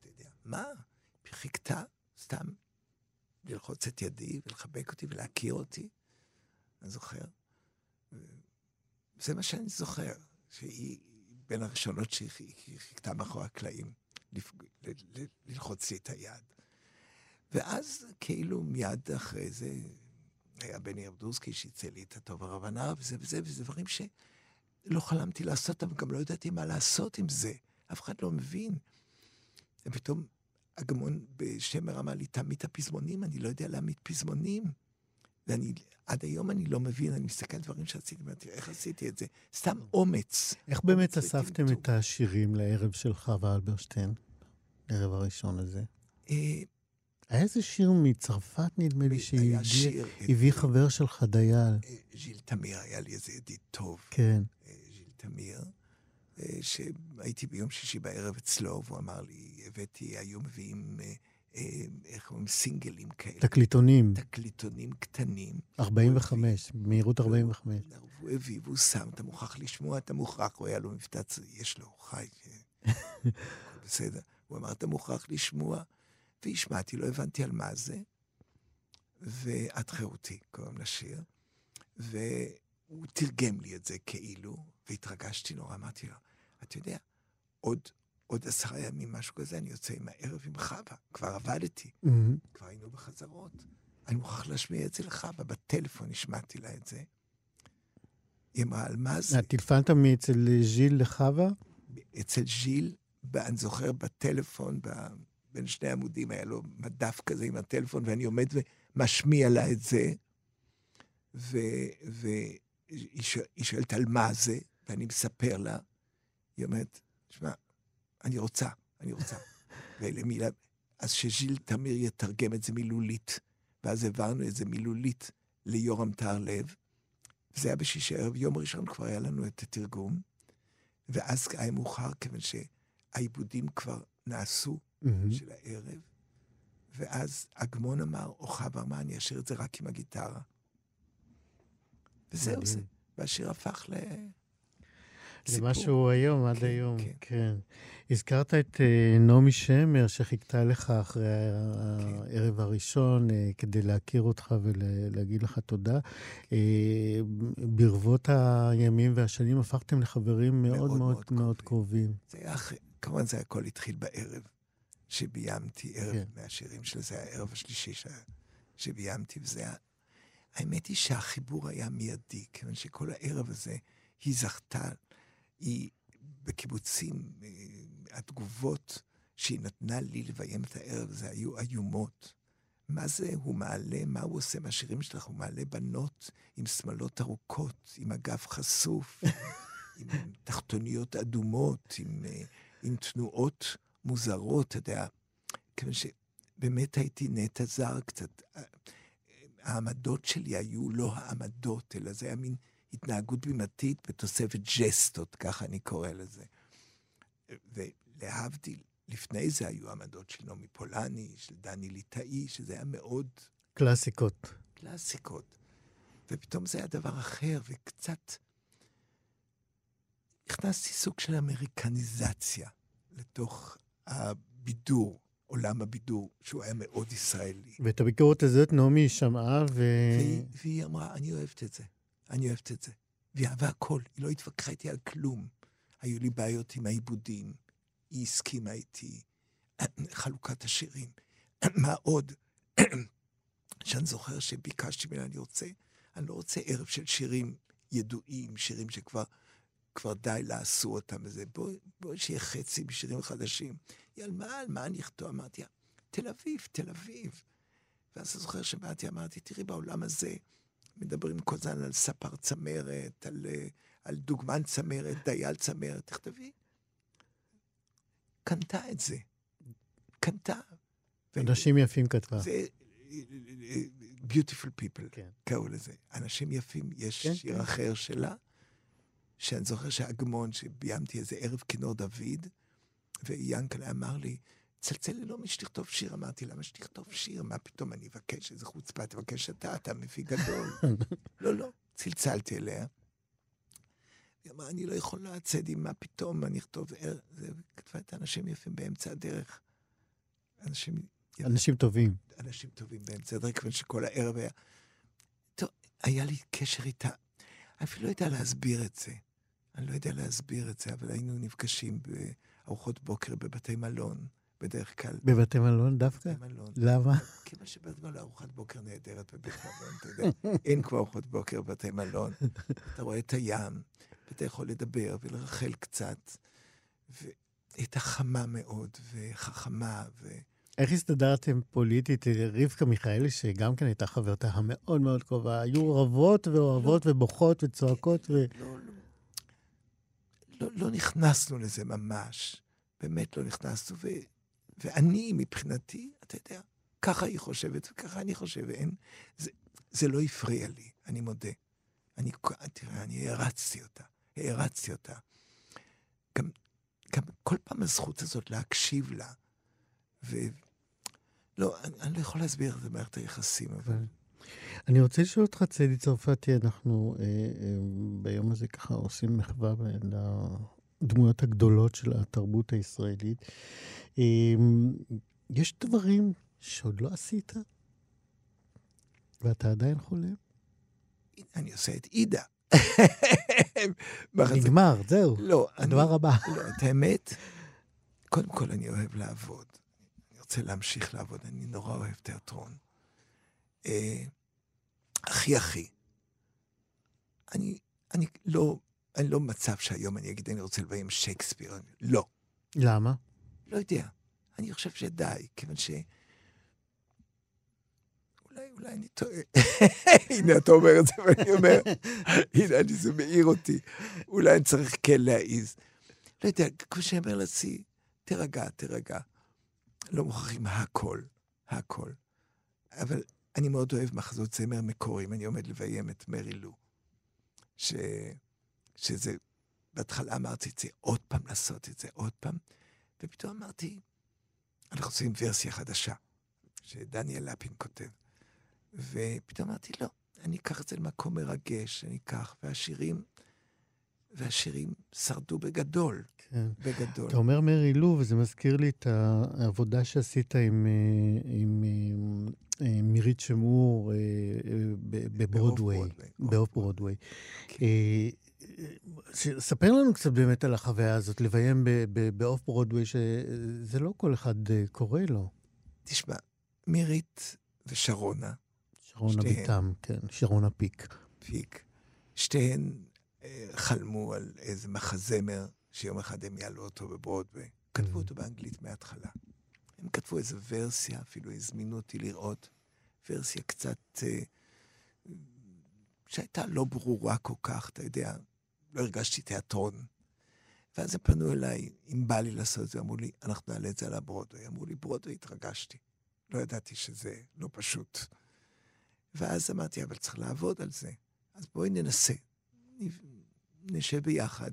אתה יודע, מה? חיכתה סתם ללחוץ את ידי ולחבק אותי ולהכיר אותי. אני זוכר. זה מה שאני זוכר, שהיא בין הראשונות שהיא היא חיכתה מאחורי הקלעים ללחוץ לי את היד. ואז כאילו מיד אחרי זה היה בני אבדורסקי שהציע לי את הטוב הרבנה וזה וזה, וזה דברים שלא חלמתי לעשות, אבל גם לא ידעתי מה לעשות עם זה. אף אחד לא מבין. ופתאום הגמון בשמר אמר לי, תעמיד את הפזמונים, אני לא יודע להעמיד פזמונים. ואני, עד היום אני לא מבין, אני מסתכל על דברים שעשיתי, ואמרתי, איך עשיתי את זה? סתם אומץ. איך באמת אספתם. את השירים לערב של חווה אלברשטיין? לערב הראשון הזה. אה, היה איזה שיר מצרפת, נדמה לי, שהביא חבר שלך דייל. אה, ז'יל תמיר, היה לי איזה ידיד טוב, כן. אה, ז'יל תמיר, שהייתי ביום שישי בערב אצלו, והוא אמר לי, הבאתי, היו מביאים, איך אומרים, סינגלים כאלה. תקליטונים, תקליטונים קטנים. 45, במהירות 45. הוא הביא והוא שם, אתה מוכרח לשמוע, אתה מוכרח, הוא היה לו מבטא, יש לו, חי, כן. בסדר. הוא אמר, אתה מוכרח לשמוע, והשמעתי, לא הבנתי על מה זה, ואת חירותי, קוראים לשיר, והוא תרגם לי את זה כאילו, והתרגשתי נורא, אמרתי לו, אתה יודע, עוד, עוד עשרה ימים, משהו כזה, אני יוצא עם הערב עם חווה, כבר עבדתי. מהמם. כבר היינו בחזרות. אני מוכרח להשמיע את זה לחווה, בטלפון השמעתי לה את זה. היא אמרה, על מה זה? טלפנת מאצל ז'יל לחווה? אצל ז'יל, אני זוכר בטלפון, ב- בין שני עמודים, היה לו מדף כזה עם הטלפון, ואני עומד ומשמיע לה את זה, והיא שואלת על מה זה, ואני מספר לה, היא אומרת, שמע, אני רוצה, אני רוצה. ולמילה, אז שז'יל תמיר יתרגם את זה מילולית, ואז העברנו את זה מילולית ליורם טהרלב, וזה היה בשישי ערב, יום ראשון כבר היה לנו את התרגום, ואז היה מאוחר, כיוון שהעיבודים כבר נעשו מהמם. של הערב, ואז אגמון אמר, או חווה אמר, אני אשאיר את זה רק עם הגיטרה. וזהו. זה. והשיר הפך ל... למה סיפור. שהוא היום, עד כן, היום, כן. כן. הזכרת את אה, נעמי שמר, שחיכתה לך אחרי כן. הערב הראשון אה, כדי להכיר אותך ולהגיד לך תודה. אה, ברבות הימים והשנים הפכתם לחברים מאוד מאוד מאוד מאוד מאוד קרובים. קרובים. זה היה אחרי, כמובן זה הכל התחיל בערב, שביימתי, ערב כן. מהשירים שלו, זה היה הערב השלישי ש... שביימתי, וזה היה... האמת היא שהחיבור היה מיידי, כיוון שכל הערב הזה, היא זכתה, היא בקיבוצים, אה, התגובות שהיא נתנה לי לביים את הערב הזה היו איומות. מה זה הוא מעלה, מה הוא עושה מהשירים שלך? הוא מעלה בנות עם שמלות ארוכות, עם אגב חשוף, עם תחתוניות אדומות, עם, אה, עם תנועות מוזרות, אתה יודע, כיוון שבאמת הייתי נטע זר קצת. אה, העמדות שלי היו לא העמדות, אלא זה היה מין התנהגות בימתית בתוספת ג'סטות, ככה אני קורא לזה. ולהבדיל, לפני זה היו עמדות של נעמי פולני, של דני ליטאי, שזה היה מאוד קלאסיקות. קלאסיקות. ופתאום זה היה דבר אחר, וקצת הכנסתי סוג של אמריקניזציה לתוך הבידור, עולם הבידור, שהוא היה מאוד ישראלי. ואת הביקורת הזאת נעמי שמעה ו... והיא, והיא אמרה, אני אוהבת את זה, אני אוהבת את זה. והיא אהבה הכל, היא לא התווכחה איתי על כלום. היו לי בעיות עם העיבודים, היא הסכימה איתי, חלוקת השירים. מה עוד? שאני זוכר שביקשתי ממנה, אני רוצה, אני לא רוצה ערב של שירים ידועים, שירים שכבר כבר די לעשו אותם וזה. בואי בוא שיהיה חצי בשירים חדשים. היא על מה, על מה אני אכתוב? אמרתי, תל אביב, תל אביב. ואז אני זוכר שבאתי, אמרתי, תראי, בעולם הזה מדברים כל הזמן על ספר צמרת, על, אה, על דוגמן צמרת, דייל צמרת, תכתבי. קנתה את זה. קנתה. אנשים יפים כתבה. זה Beautiful People, כן. קראו לזה. אנשים יפים, יש כן, שיר כן. אחר שלה, שאני זוכר שאגמון, שביימתי איזה ערב כינור דוד, ויאנקל'ה אמר לי, צלצל לי לא מי שתכתוב שיר. אמרתי, למה שתכתוב שיר? מה פתאום אני אבקש איזה חוצפה? תבקש אתה, אתה מפיק גדול. לא, לא. צלצלתי אליה. היא אמרה, אני לא יכולה, צדי, מה פתאום, אני אכתוב... ער-" זה, כתבה את האנשים יפים באמצע הדרך. אנשים. אנשים טובים. אנשים טובים באמצע הדרך, כיוון שכל הערב היה... טוב, היה לי קשר איתה. אפילו לא יודע להסביר את זה. אני לא יודע להסביר את זה, אבל היינו נפגשים בארוחות בוקר בבתי מלון, בדרך כלל. בבתי מלון דווקא? בבתי מלון. למה? כיוון שבית מלון, ארוחת בוקר נהדרת בבית מלון, אתה יודע. אין כמו ארוחות בוקר בבתי מלון. אתה רואה את הים, ואתה יכול לדבר ולרחל קצת. והייתה חמה מאוד, וחכמה, ו... איך הסתדרתם פוליטית? רבקה מיכאלי, שגם כן הייתה חברתה המאוד מאוד קרובה, היו רבות ואוהבות ובוכות וצועקות ו... לא, לא, לא, לא נכנסנו לזה ממש. באמת לא נכנסנו. ואני, מבחינתי, אתה יודע, ככה היא חושבת וככה אני חושב. ואין, זה, זה לא הפריע לי, אני מודה. אני, תראה, אני הערצתי אותה, הערצתי אותה. גם, גם כל פעם הזכות הזאת להקשיב לה, ו... לא, אני, אני לא יכול להסביר את זה במערכת היחסים, אבל... אני רוצה לשאול אותך, צדי צרפתי, אנחנו אה, אה, ביום הזה ככה עושים מחווה לדמויות הגדולות של התרבות הישראלית. אה, יש דברים שעוד לא עשית, ואתה עדיין חולם? אני עושה את עידה. נגמר, זהו, לא. הדבר הבא. לא, את האמת, קודם כל אני אוהב לעבוד. אני רוצה להמשיך לעבוד, אני נורא אוהב תיאטרון. אה, הכי הכי. אני, אני לא, אני לא במצב שהיום אני אגיד, אני רוצה לביים שייקספיר. אני- לא, למה? לא יודע. אני חושב שדי, כיוון ש... אולי, אולי אני טועה. הנה, אתה אומר את זה, ואני אומר, הנה, אני, זה מעיר אותי. אולי אני צריך כן להעיז. לא יודע, כמו שאני אומר לעצמי, תירגע, תירגע. לא מוכרחים הכל, הכל. אבל אני מאוד אוהב מחזות זמר מקוריים. אני עומד לביים את מרי לו. ש... שזה, בהתחלה אמרתי את זה, עוד פעם לעשות את זה, עוד פעם. ופתאום אמרתי, אנחנו עושים ורסיה חדשה, שדניאל לפין כותב. ופתאום אמרתי, לא, אני אקח את זה למקום מרגש, אני אקח, והשירים, והשירים שרדו בגדול, כן. בגדול. אתה אומר מרי לו, וזה מזכיר לי את העבודה שעשית עם, אה, עם אה, אה, מירית שמור אה, בברודוויי, ברודוויי, באוף ברודוויי. כן. ספר לנו קצת באמת על החוויה הזאת, לביים באוף ברודוויי, שזה לא כל אחד אה, קורא לו. תשמע, מירית ושרונה, שרונה שתיהן. ביטם, כן, שרונה פיק. פיק, שתיהן אה, חלמו על איזה מחזמר שיום אחד הם יעלו אותו בברודווי. כתבו אותו באנגלית מההתחלה. הם כתבו איזו ורסיה, אפילו הזמינו אותי לראות ורסיה קצת... אה, שהייתה לא ברורה כל כך, אתה יודע, לא הרגשתי תיאטרון. ואז הם פנו אליי, אם בא לי לעשות את זה, אמרו לי, אנחנו נעלה את זה על הברודווי. אמרו לי, ברודווי, התרגשתי. לא ידעתי שזה לא פשוט. ואז אמרתי, אבל צריך לעבוד על זה. אז בואי ננסה. נשב ביחד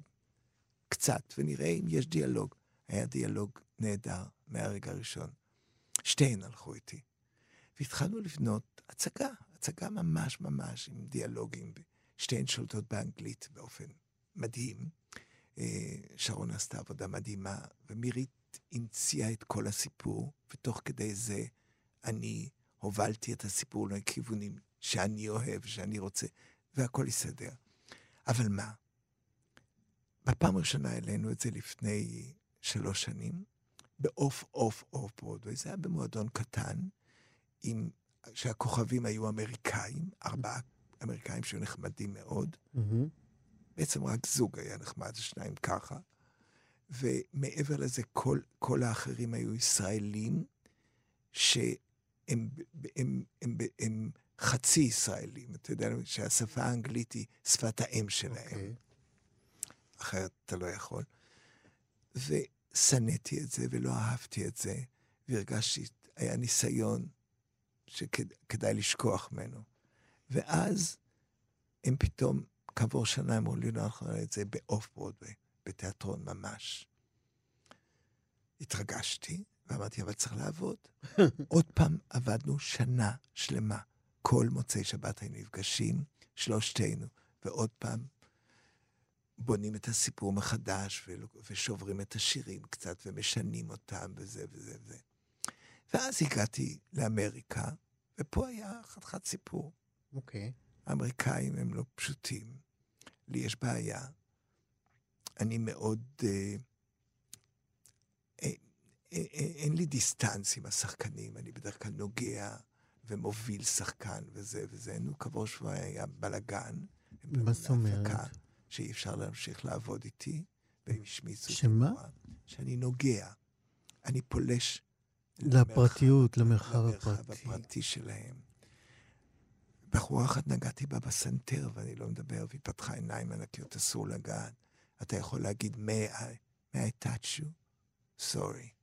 קצת ונראה אם יש דיאלוג. היה דיאלוג נהדר מהרגע הראשון. שתיהן הלכו איתי. והתחלנו לבנות הצגה, הצגה ממש ממש עם דיאלוגים. שתיהן שולטות באנגלית באופן מדהים. אה, שרון עשתה עבודה מדהימה, ומירית המציאה את כל הסיפור, ותוך כדי זה אני הובלתי את הסיפור לכיוונים שאני אוהב, שאני רוצה, והכל יסתדר. אבל מה? בפעם הראשונה העלינו את זה לפני שלוש שנים, ב off off off Broadway. זה היה במועדון קטן, עם, שהכוכבים היו אמריקאים, ארבעה אמריקאים שהיו נחמדים מאוד. בעצם רק זוג היה נחמד, שניים ככה. ומעבר לזה, כל, כל האחרים היו ישראלים, שהם הם, הם, הם, הם חצי ישראלים. אתה יודע שהשפה האנגלית היא שפת האם שלהם. אוקיי. אחרת אתה לא יכול. ושנאתי את זה ולא אהבתי את זה, והרגשתי, היה ניסיון שכדאי לשכוח ממנו. ואז הם פתאום, כעבור שנה אמרו לי, לא, אנחנו נראה את זה באוף ברודווי, בתיאטרון ממש. התרגשתי, ואמרתי, אבל צריך לעבוד. עוד פעם עבדנו שנה שלמה. כל מוצאי שבת היינו נפגשים, שלושתנו, ועוד פעם בונים את הסיפור מחדש, ושוברים את השירים קצת, ומשנים אותם, וזה וזה וזה. ואז הגעתי לאמריקה, ופה היה חתיכת סיפור. אוקיי. האמריקאים הם לא פשוטים. לי יש בעיה. אני מאוד... אה, אה, אה, אה, אין לי דיסטנס עם השחקנים, אני בדרך כלל נוגע ומוביל שחקן וזה וזה. נו, כעבור שבועיים היה בלאגן. מה זאת אומרת? שאי אפשר להמשיך לעבוד איתי, והם השמיצו שמה? שאני נוגע. אני פולש לפרטיות, למרחב למרחב הפרטי. הפרטי שלהם. בחורה אחת נגעתי בה בסנטר, ואני לא מדבר, והיא פתחה עיניים ענקיות, אסור לגעת. אתה יכול להגיד, may I, may I touch you? sorry.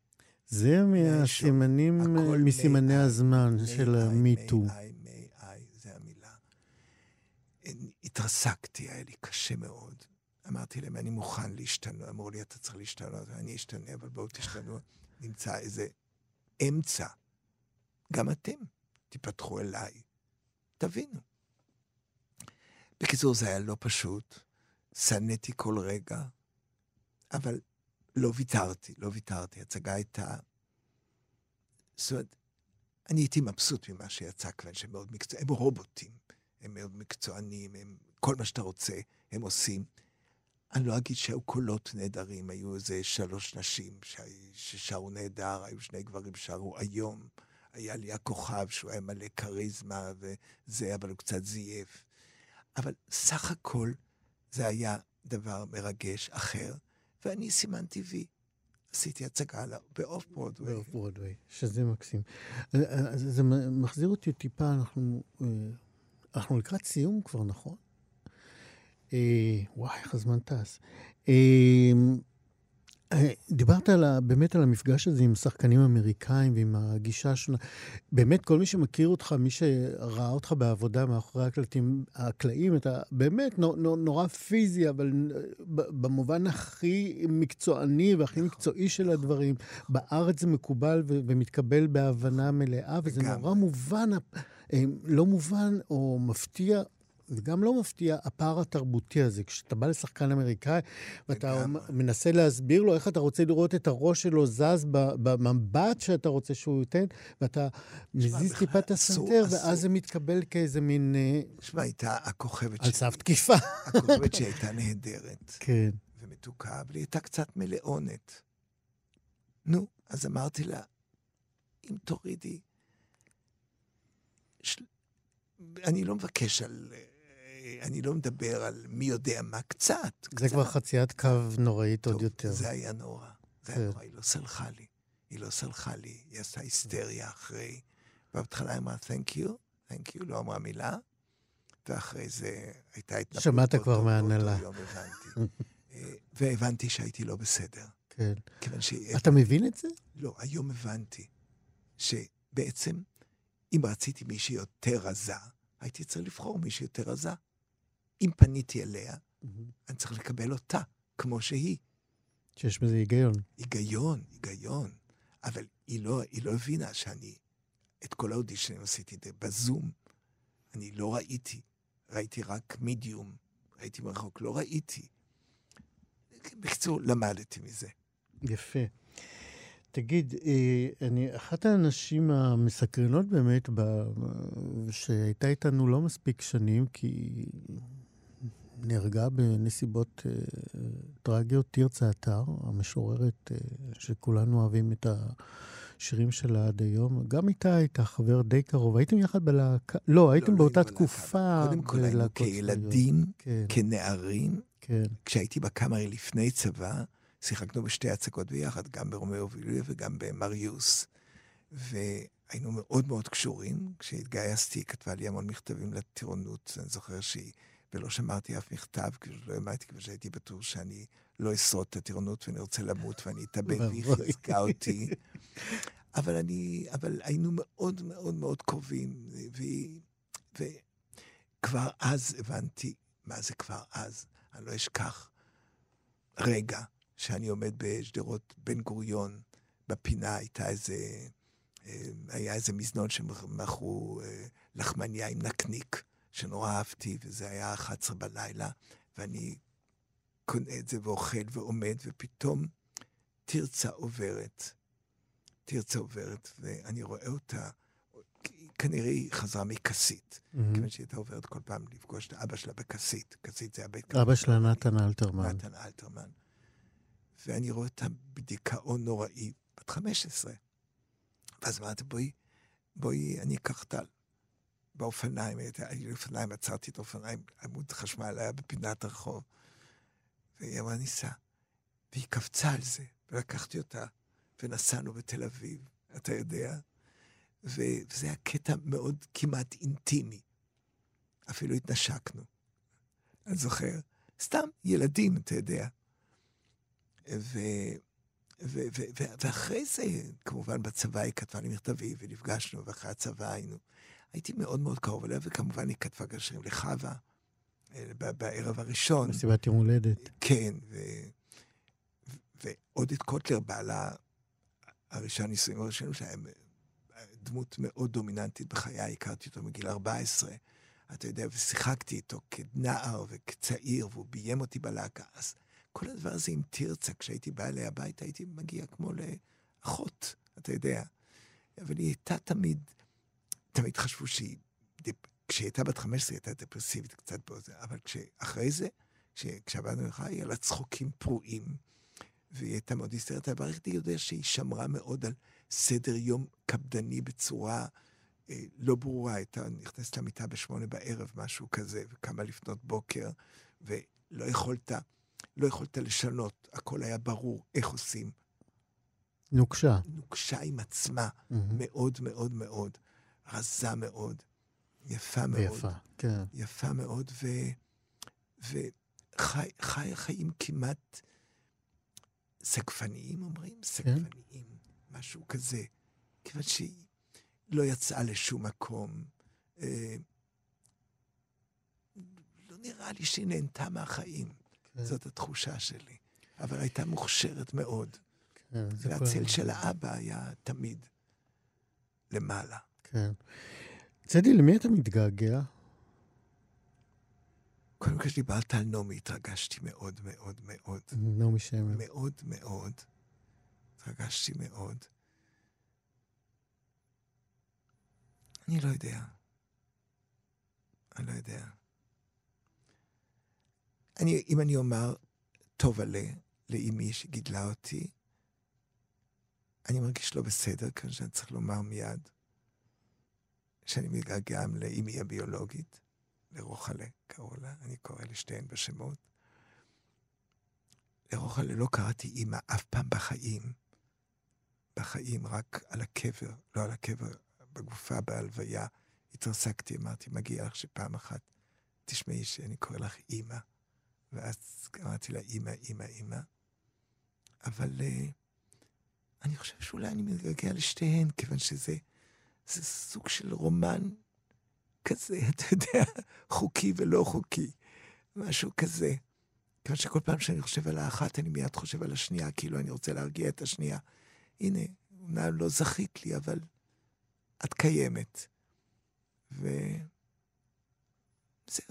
זה מהסימנים, הכל מסימני הזמן של המיטו. זה המילה. התרסקתי, היה לי קשה מאוד. אמרתי להם, אני מוכן להשתנות. אמרו לי, אתה צריך להשתנות, אני אשתנה, אבל בואו תשתנו. נמצא איזה אמצע. גם אתם תיפתחו אליי. תבינו. בקיצור, זה היה לא פשוט. שנאתי כל רגע, אבל לא ויתרתי, לא ויתרתי. הצגה הייתה... זאת אומרת, אני הייתי מבסוט ממה שיצא כאן, שהם מאוד מקצוענים, הם רובוטים, הם מאוד מקצוענים, הם, כל מה שאתה רוצה, הם עושים. אני לא אגיד שהיו קולות נהדרים, היו איזה שלוש נשים. ששרו נהדר, היו שני גברים ששרו היום. היה לי הכוכב שהוא היה מלא כריזמה וזה, אבל הוא קצת זייף. אבל סך הכל זה היה דבר מרגש אחר, ואני סימנתי וי. עשיתי הצגה לה- באוף ברודווי. באוף ברודווי, שזה מקסים. זה מחזיר אותי טיפה, אנחנו, אה, אנחנו לקראת סיום כבר, נכון? אה, וואי, איך הזמן טס. אה, אה, דיברת על, ה- באמת על המפגש הזה עם שחקנים אמריקאים ועם הגישה השונה. באמת, כל מי שמכיר אותך, מי שראה אותך בעבודה מאחורי הקלטים, הקלעים, אתה באמת נו, נו, נורא פיזי, אבל ב- במובן הכי מקצועני והכי מקצועי של הדברים. בארץ זה מקובל ו- ומתקבל בהבנה מלאה, וזה. נורא מובן, אה, לא מובן או מפתיע. וגם לא מפתיע הפער התרבותי הזה. כשאתה בא לשחקן אמריקאי ואתה לגמרי. מנסה להסביר לו איך אתה רוצה לראות את הראש שלו זז במבט שאתה רוצה שהוא ייתן, ואתה מזיז טיפה את הסנטר. ואז זה מתקבל כאיזה מין... אה, תשמע, הייתה הכוכבת על שלי, סף תקיפה. הכוכבת שהייתה נהדרת כן. ומתוקה, אבל היא הייתה קצת מלאונת. נו, אז אמרתי לה, אם תורידי... של... אני לא מבקש על... אני לא מדבר על מי יודע מה, קצת. זה קצת. כבר חציית קו נוראית עוד טוב, יותר. זה היה נורא. זה כן. היה נורא, היא לא סלחה לי. היא לא סלחה לי, היא עשתה היסטריה אחרי. בהתחלה היא אמרה, Thank you, Thank you, לא אמרה מילה, ואחרי זה הייתה התנפלות. שמעת כבר הבנתי. אה, והבנתי שהייתי לא בסדר. כן. כיוון ש... אתה מבין את זה? לא, היום הבנתי שבעצם, אם רציתי מישהי יותר רזה, הייתי צריך לבחור מישהי יותר רזה. אם פניתי אליה, אני צריך לקבל אותה, כמו שהיא. שיש בזה היגיון. היגיון, היגיון. אבל היא לא, היא לא הבינה שאני, את כל האודישנים עשיתי בזום. אני לא ראיתי, ראיתי רק מידיום, ראיתי מרחוק, לא ראיתי. בקיצור, למדתי מזה. יפה. תגיד, אה, אני, אחת הנשים המסקרנות באמת, ב, שהייתה איתנו לא מספיק שנים, כי נהרגה בנסיבות אה, טרגיות תרצה אתר, המשוררת אה, שכולנו אוהבים את השירים שלה עד היום. גם איתה היית חבר די קרוב. הייתם יחד בלהקה? לא, הייתם לא, באותה היינו תקופה. קודם כל היינו. כילדים, כן, כנערים. כן. כשהייתי בקאמרי לפני צבא, שיחקנו בשתי הצגות ביחד, גם ברומאו ויוליה וגם במריוס. והיינו מאוד מאוד קשורים. כשהתגייסתי, היא כתבה לי המון מכתבים לטירונות. אני זוכר שהיא, ולא שמרתי אף מכתב, כי לא האמנתי, כמו שהייתי בטוח שאני לא אשרוד את הטירונות ואני רוצה למות ואני אתאבד, והיא. חיזקה אותי. אבל אני, אבל היינו מאוד מאוד מאוד קרובים, וכבר אז הבנתי מה זה כבר אז. אני לא אשכח רגע שאני עומד בשדרות בן גוריון, בפינה הייתה איזה, אה, היה איזה מזנון שמכרו אה, לחמניה עם נקניק, שנורא אהבתי, וזה היה 11 בלילה, ואני קונה את זה ואוכל ועומד, ופתאום תרצה עוברת. תרצה עוברת, ואני רואה אותה, כנראה היא חזרה מכסית. מהמם. כיוון שהיא הייתה עוברת כל פעם לפגוש את אבא שלה בכסית. כסית זה הבית. אבא שלה נתן אלתרמן. נתן אלתרמן. ואני רואה אותה בדיכאון נוראי, בת 15. ואז אמרתי, בואי, בואי, אני אקח טל. באופניים, היה לי אופניים, עצרתי את האופניים, עמוד חשמל היה בפינת הרחוב. והיא אמרה, ניסע. והיא קפצה על זה, ולקחתי אותה, ונסענו בתל אביב, אתה יודע. וזה היה קטע מאוד כמעט אינטימי. אפילו התנשקנו. אני זוכר. סתם ילדים, אתה יודע. ו... ו- ו- ו- ואחרי זה, כמובן בצבא היא כתבה לי מכתבים ונפגשנו, ואחרי הצבא היינו. הייתי מאוד מאוד קרוב אליה, וכמובן היא כתבה גם שירים לחווה, אה, בערב הראשון. מסיבת יום הולדת. כן, ו... ו- ועודד קוטלר, בעלה הראשון, הנישואים הראשונים שהיה דמות מאוד דומיננטית בחיי, הכרתי אותו מגיל 14, אתה יודע, ושיחקתי איתו כנער וכצעיר, והוא ביים אותי בלהקה. אז כל הדבר הזה עם תרצה, כשהייתי בא אליה הביתה, הייתי מגיע כמו לאחות, אתה יודע. אבל היא הייתה תמיד, תמיד חשבו שהיא, כשהיא הייתה בת 15 היא הייתה דפרסיבית קצת בזה, אבל כשאחרי זה, כש- כשעבדנו לך, היה לה צחוקים פרועים, והיא הייתה מאוד היסטרית, אבל הייתי יודע שהיא שמרה מאוד על סדר יום קפדני בצורה אה, לא ברורה. הייתה נכנסת למיטה בשמונה בערב, משהו כזה, וקמה לפנות בוקר, ולא יכולת, לא יכולת לשנות, הכל היה ברור איך עושים. נוקשה. נוקשה עם עצמה, מהמם. מאוד מאוד מאוד, רזה מאוד, יפה מאוד. ויפה, כן. יפה מאוד, ו... וחי חי, חיים כמעט סגפניים, אומרים? סגפניים, משהו כזה. כיוון שהיא לא יצאה לשום מקום. אה, לא נראה לי שהיא נהנתה מהחיים. כן. זאת התחושה שלי. אבל הייתה מוכשרת מאוד. כן, והצל. של האבא היה תמיד למעלה. כן. צדי, למי אתה מתגעגע? קודם כל, כשדיברת על נעמי, התרגשתי מאוד מאוד מאוד. נעמי שמר. מאוד מאוד. התרגשתי מאוד. אני לא יודע. אני לא יודע. אני, אם אני אומר טוב עלה לאימי שגידלה אותי, אני מרגיש לא בסדר, כיוון שאני צריך לומר מיד שאני מתגעגע לאימי הביולוגית, לרוחלה קראו לה, אני קורא לשתיהן בשמות. לרוחלה לא קראתי אימא אף פעם בחיים. בחיים, רק על הקבר, לא על הקבר, בגופה, בהלוויה. התרסקתי, אמרתי, מגיע לך שפעם אחת תשמעי שאני קורא לך אימא. ואז אמרתי לה, אימא, אימא, אימא. אבל uh, אני חושב שאולי אני מתגעגע לשתיהן, כיוון שזה זה סוג של רומן כזה, אתה יודע, חוקי ולא חוקי. משהו כזה. כיוון שכל פעם שאני חושב על האחת, אני מיד חושב על השנייה, כאילו אני רוצה להרגיע את השנייה. הנה, אומנם לא זכית לי, אבל את קיימת. וזהו,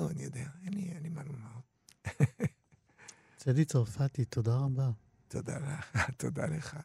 אני יודע, אין לי, אין לי מה לומר. צדי צרפתי, תודה רבה. תודה לך, תודה לך.